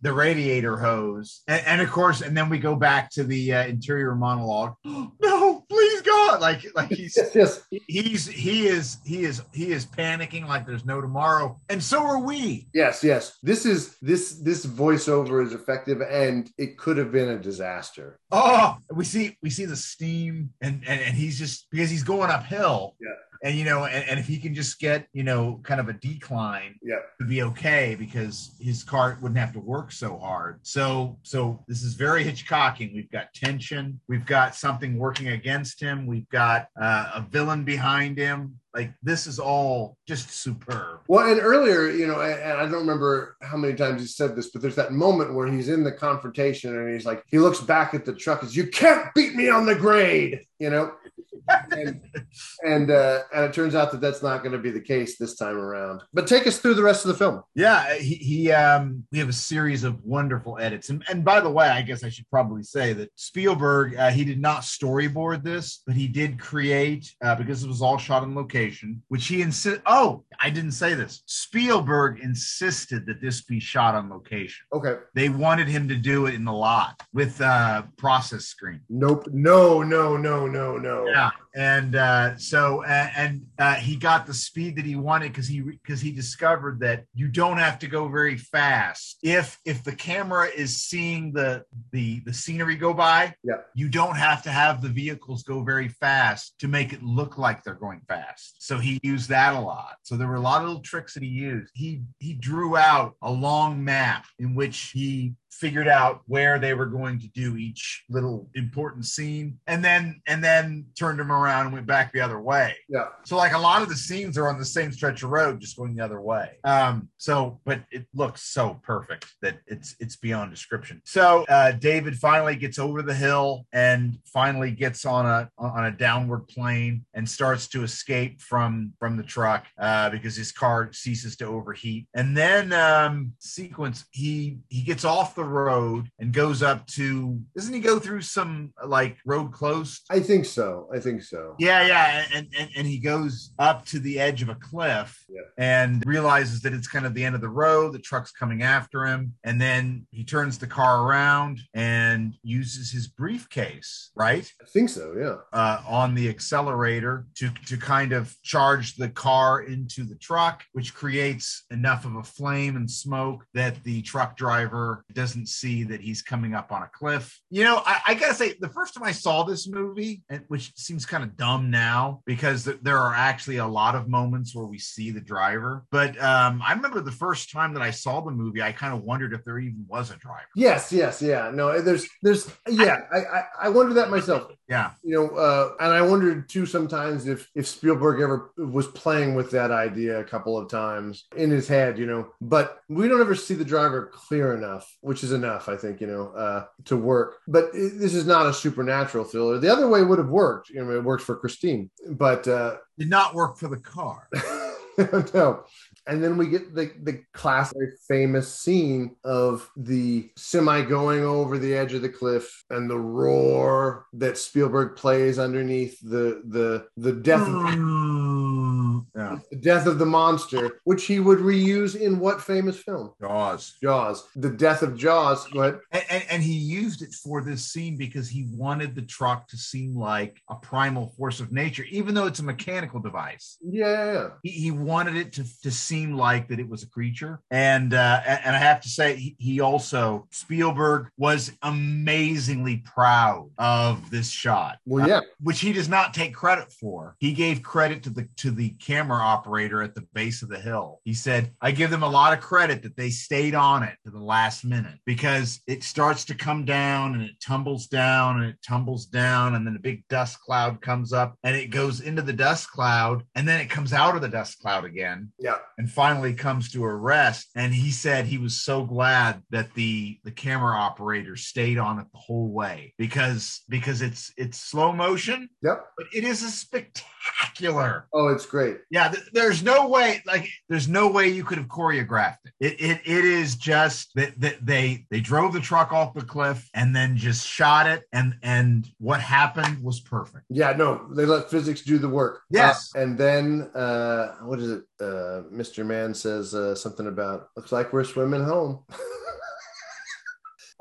The radiator hose, and, and of course, and then we go back to the uh, interior monologue. *gasps* no, please God, like like he's yes, yes. he's he is he is he is panicking like there's no tomorrow, and so are we. Yes, yes. This is this this voiceover is effective and it could have been a disaster. Oh, we see we see the steam, and and, and he's just because he's going uphill. Yeah. And you know, and, and if he can just get you know kind of a decline, Yeah. would be okay because his car wouldn't have to work so hard. So so this is very Hitchcockian. We've got tension. We've got something working against him. We've got uh, a villain behind him. Like this is all just superb. Well, and earlier, you know, and and I don't remember how many times he said this, but there's that moment where he's in the confrontation and he's like, he looks back at the truck as you can't beat me on the grade, you know, and and uh, and it turns out that that's not going to be the case this time around. But take us through the rest of the film. Yeah, he, he um we have a series of wonderful edits. And and by the way, I guess I should probably say that Spielberg uh, he did not storyboard this, but he did create uh, because it was all shot on location, which he insist Oh, I didn't say this. Spielberg insisted that this be shot on location. Okay. They wanted him to do it in the lot with uh process screen. Nope. No. No. No. No. No. Yeah, yeah and uh, so uh, and uh, he got the speed that he wanted because he because he discovered that you don't have to go very fast if if the camera is seeing the the the scenery go by. Yeah. you don't have to have the vehicles go very fast to make it look like they're going fast. So he used that a lot. So there were a lot of little tricks that he used. He he drew out a long map in which he figured out where they were going to do each little important scene and then and then turned them around and went back the other way. Yeah. So like a lot of the scenes are on the same stretch of road, just going the other way. Um, so but it looks so perfect that it's it's beyond description. So uh, David finally gets over the hill and finally gets on a on a downward plane and starts to escape from from the truck uh, because his car ceases to overheat. And then um, sequence he he gets off the road and goes up to doesn't he go through some like road closed I think so. I think so. Yeah, yeah, and, and and he goes up to the edge of a cliff Yeah. and realizes that it's kind of the end of the road. The truck's coming after him, and then he turns the car around and uses his briefcase, right, I think so. Yeah. uh, on the accelerator to to kind of charge the car into the truck, which creates enough of a flame and smoke that the truck driver doesn't see that he's coming up on a cliff. You know, I, I gotta say, the first time I saw this movie, and which seems kind of dumb now because th- there are actually a lot of moments where we see the driver. But um, I remember the first time that I saw the movie, I kind of wondered if there even was a driver. Yes. Yes. Yeah. No. There's. There's. Yeah. I. I, I wonder that myself. Yeah, You know. Uh, and I wondered too sometimes if if Spielberg ever was playing with that idea a couple of times in his head. You know. But we don't ever see the driver clear enough, which is enough, I think. You know, uh, to work. But it, this is not a supernatural thriller. The other way would have worked. You know, it worked for Christine, but. uh did not work for the car. *laughs* no. And then we get the the classic famous scene of the semi going over the edge of the cliff and the roar that Spielberg plays underneath the the the death of, yeah, the death of the monster, which he would reuse in what famous film? Jaws. Jaws. The death of Jaws. What? And, and, and he used it for this scene because he wanted the truck to seem like a primal force of nature, even though it's a mechanical device. Yeah, yeah, yeah. He, he wanted it to, to seem like that it was a creature. And uh, and and I have to say, he, he also Spielberg was amazingly proud of this shot. Well, yeah. which he does not take credit for. He gave credit to the to the camera operator at the base of the hill. He said, "I give them a lot of credit that they stayed on it to the last minute because it starts to come down and it tumbles down and it tumbles down and then a big dust cloud comes up and it goes into the dust cloud and then it comes out of the dust cloud again Yeah. and finally comes to a rest and he said he was so glad that the the camera operator stayed on it the whole way because because it's it's slow motion Yep. but it is a spectacular Oh, it's great. Yeah th- there's no way like there's no way you could have choreographed it it it, it is just that, that they they drove the truck off the cliff and then just shot it and and what happened was perfect Yeah, no, they let physics do the work. Yes. Uh, and then uh what is it? Uh Mr. Mann says uh something about looks like we're swimming home. *laughs*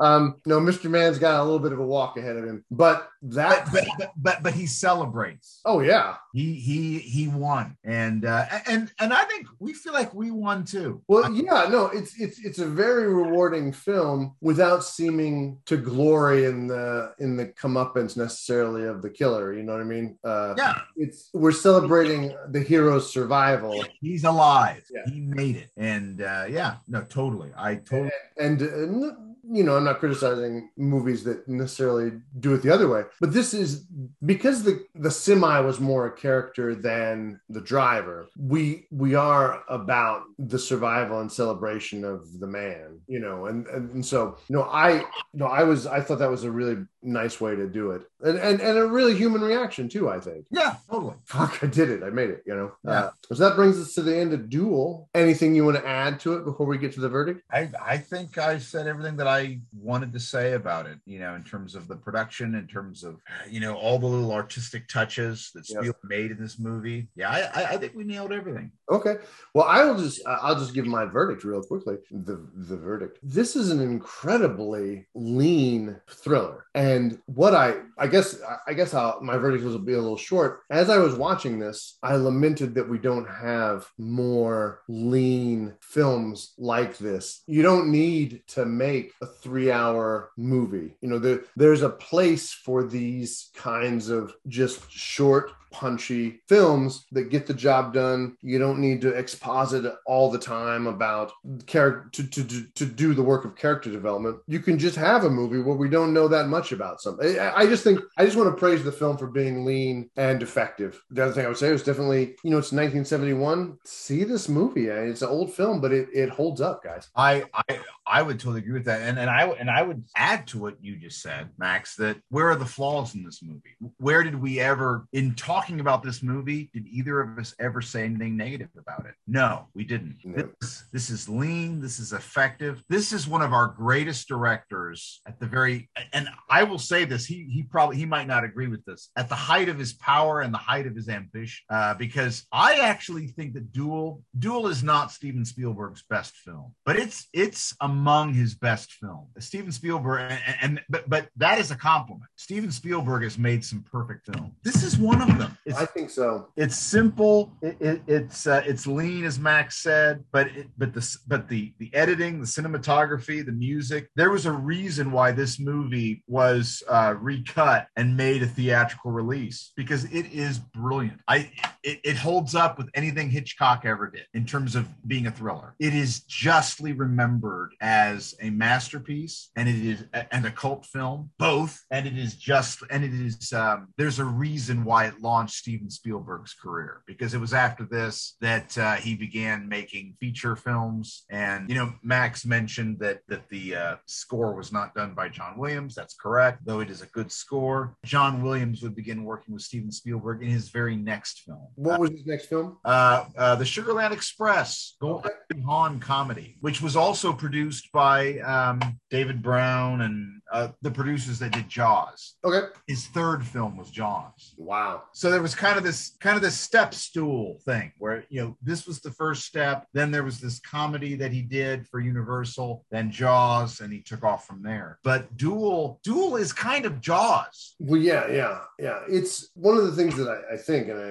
um no, Mr. Mann's got a little bit of a walk ahead of him. But that but but but, but, he celebrates oh yeah. he he he won and uh and and i think we feel like we won too Well, yeah, no, it's it's it's a very rewarding film without seeming to glory in the in the comeuppance necessarily of the killer. You know what I mean? Uh, yeah it's we're celebrating the hero's survival, he's alive Yeah. he made it and uh yeah no totally i totally and, uh, you know, I'm not criticizing movies that necessarily do it the other way, but this is because the the semi was more a character than the driver. We we are about the survival and celebration of the man, you know, and and, and so you know, I no, I was I thought that was a really nice way to do it, and and and a really human reaction too. I think. yeah totally Fuck, I did it. I made it, you know. Yeah. Uh, so that brings us to the end of Duel. Anything you want to add to it before we get to the verdict? I, I think I said everything that I wanted to say about it, you know, in terms of the production, in terms of, you know, all the little artistic touches that Yep. Spielberg made in this movie. Yeah, I, I, I think we nailed everything. Okay. Well, I will just I'll just give my verdict real quickly. The the verdict. This is an incredibly lean thriller. And what I I guess I guess I'll, my verdict will be a little short. As I was watching this, I lamented that we don't have more lean films like this. You don't need to make a 3-hour movie. You know, there, there's a place for these kinds of just short punchy films that get the job done. You don't need to exposit all the time about character to, to, to, to do the work of character development. You can just have a movie where we don't know that much about something. I, just think I just want to praise the film for being lean and effective. The other thing I would say was definitely, you know, it's 1971. See this movie. It's an old film, but it, it holds up, guys. I, I I would totally agree with that, and and I and I would add to what you just said, Max. That where are the flaws in this movie? Where did we ever, in talking about this movie, did either of us ever say anything negative about it? No, we didn't. No. This, this is lean. This is effective. This is one of our greatest directors at the very. And I will say this: he he probably he might not agree with this at the height of his power and the height of his ambition, uh, because I actually think that Duel Duel is not Steven Spielberg's best film, but it's it's among his best films. Steven Spielberg, and, and but but that is a compliment. Steven Spielberg has made some perfect films. This is one of them. It's I think so. it's simple. It, it, it's uh, it's lean, as Max said, but it, but the but the the editing, the cinematography, the music. There was a reason why this movie was uh, recut and made a theatrical release because it is brilliant. I it, it holds up with anything Hitchcock ever did in terms of being a thriller. It is justly remembered as a masterpiece, and it is and a cult film, both. And it is just and it is um, there's a reason why it launched Steven Spielberg's career because it was after this that uh, he began making feature films. And you know, Max mentioned that that the uh, score was not done by John Williams. That's correct, though it is a good score. John Williams would begin working with Steven Spielberg in his very next film. What was his next film? Uh, uh, the Sugarland Express, Goldie Hawn comedy, which was also produced by um, David Brown and uh, the producers that did Jaws. Okay. His third film was Jaws. Wow. So there was kind of this kind of this step stool thing where you know this was the first step. Then there was this comedy that he did for Universal, then Jaws, and he took off from there. But Duel, Duel is kind of Jaws. Well, yeah, yeah, yeah. It's one of the things that I, I think, and I,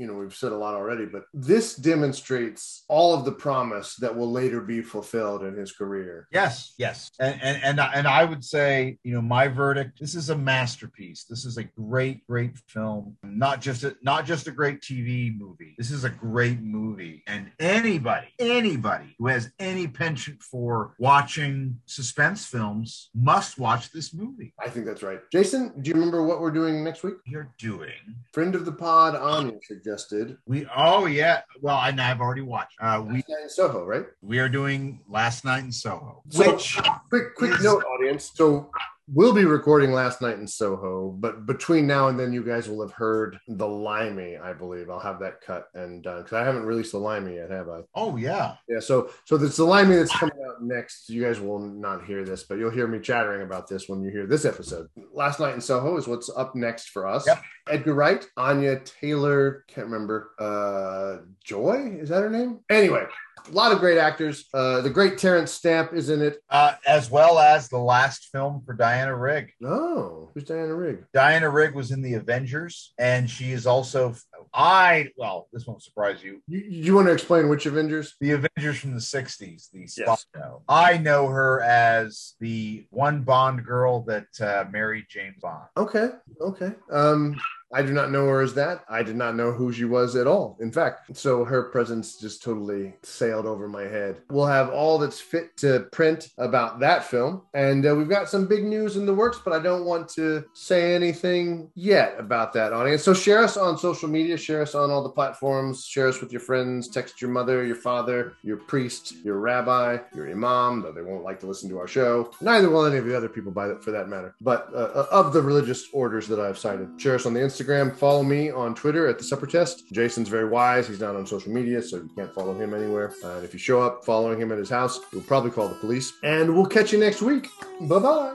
you know, we've said a lot already, but this demonstrates all of the promise that will later be fulfilled in his career. Yes, yes, and and and, I- and I would say, you know, my verdict. This is a masterpiece. This is a great, great film. Not just a not just a great TV movie. This is a great movie, and anybody, anybody who has any penchant for watching suspense films must watch this movie. I think that's right. Jason, do you remember what we're doing next week? You're doing. Friend of the pod, Anya suggested We oh yeah. Well, I, I've already watched. Uh, we Last Night in Soho, right? we are doing Last Night in Soho, So- which Quick, quick Yes. note, audience. So we'll be recording last night in Soho, but between now and then, you guys will have heard the Limey. I believe I'll have that cut and done because I haven't released the Limey yet, have I? oh yeah. Yeah. So, so there's the Limey that's coming out next. You guys will not hear this, but you'll hear me chattering about this when you hear this episode. Last night in Soho is what's up next for us. Yep. Edgar Wright, Anya Taylor, can't remember. Uh, Joy is that her name? Anyway, a lot of great actors. Uh, the great Terence Stamp is in it. Uh, as well as the last film for Diana Rigg. Oh, who's Diana Rigg? Diana Rigg was in the Avengers, and she is also I. Well, this won't surprise you. You, you want to explain which Avengers? The Avengers from the '60s, the spot show. I know her as the one Bond girl that uh, married James Bond. Okay, okay. Um, I do not know her as that. I did not know who she was at all. In fact, so her presence just totally sailed over my head. We'll have all that's fit to print about that film, and uh, we've got some big news in the works. But I don't want to say anything yet about that audience. So share us on social media, share us on all the platforms, share us with your friends, text your mother, your father, your priest, your rabbi, your imam, though they won't like to listen to our show. Neither will any of the other people, by that, for that matter. But uh, of the religious orders that I've cited, share us on the Instagram. Follow me on Twitter at the Supper Test. Jason's very wise. He's not on social media, so you can't follow him anywhere. Uh, and if you show up following him at his house, you'll probably call the police. And we'll catch you next week. Bye bye.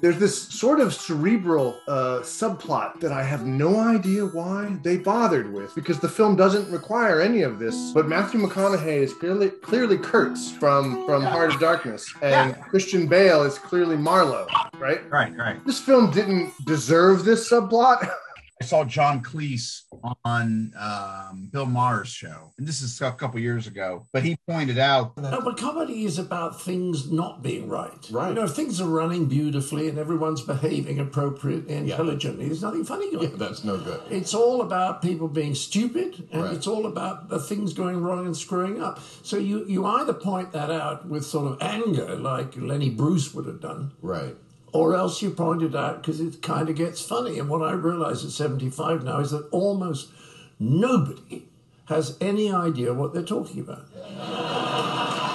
There's this sort of cerebral uh, subplot that I have no idea why they bothered with because the film doesn't require any of this. But Matthew McConaughey is clearly clearly Kurtz from from Heart of Darkness, and Christian Bale is clearly Marlowe, right? right, right. This film didn't deserve this subplot. *laughs* I saw John Cleese on um, Bill Maher's show, and this is a couple years ago. But he pointed out No, but comedy is about things not being right. Right. You know, if things are running beautifully and everyone's behaving appropriately, and intelligently, there's nothing funny going on. That's no good. It's all about people being stupid, and Right. it's all about the things going wrong and screwing up. So you, you either point that out with sort of anger, like Lenny Bruce would have done, Right. Or else you point it out because it kind of gets funny. And what I realize at 75 now is that almost nobody has any idea what they're talking about. *laughs*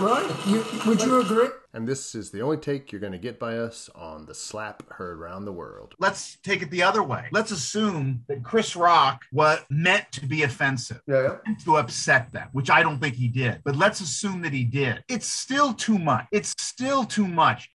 right? You, would you agree? And this is the only take you're going to get by us on the slap heard around the world. let's take it the other way. Let's assume that Chris Rock was meant to be offensive. Yeah, yeah. to upset them, which I don't think he did. But let's assume that he did. It's still too much. It's still too much.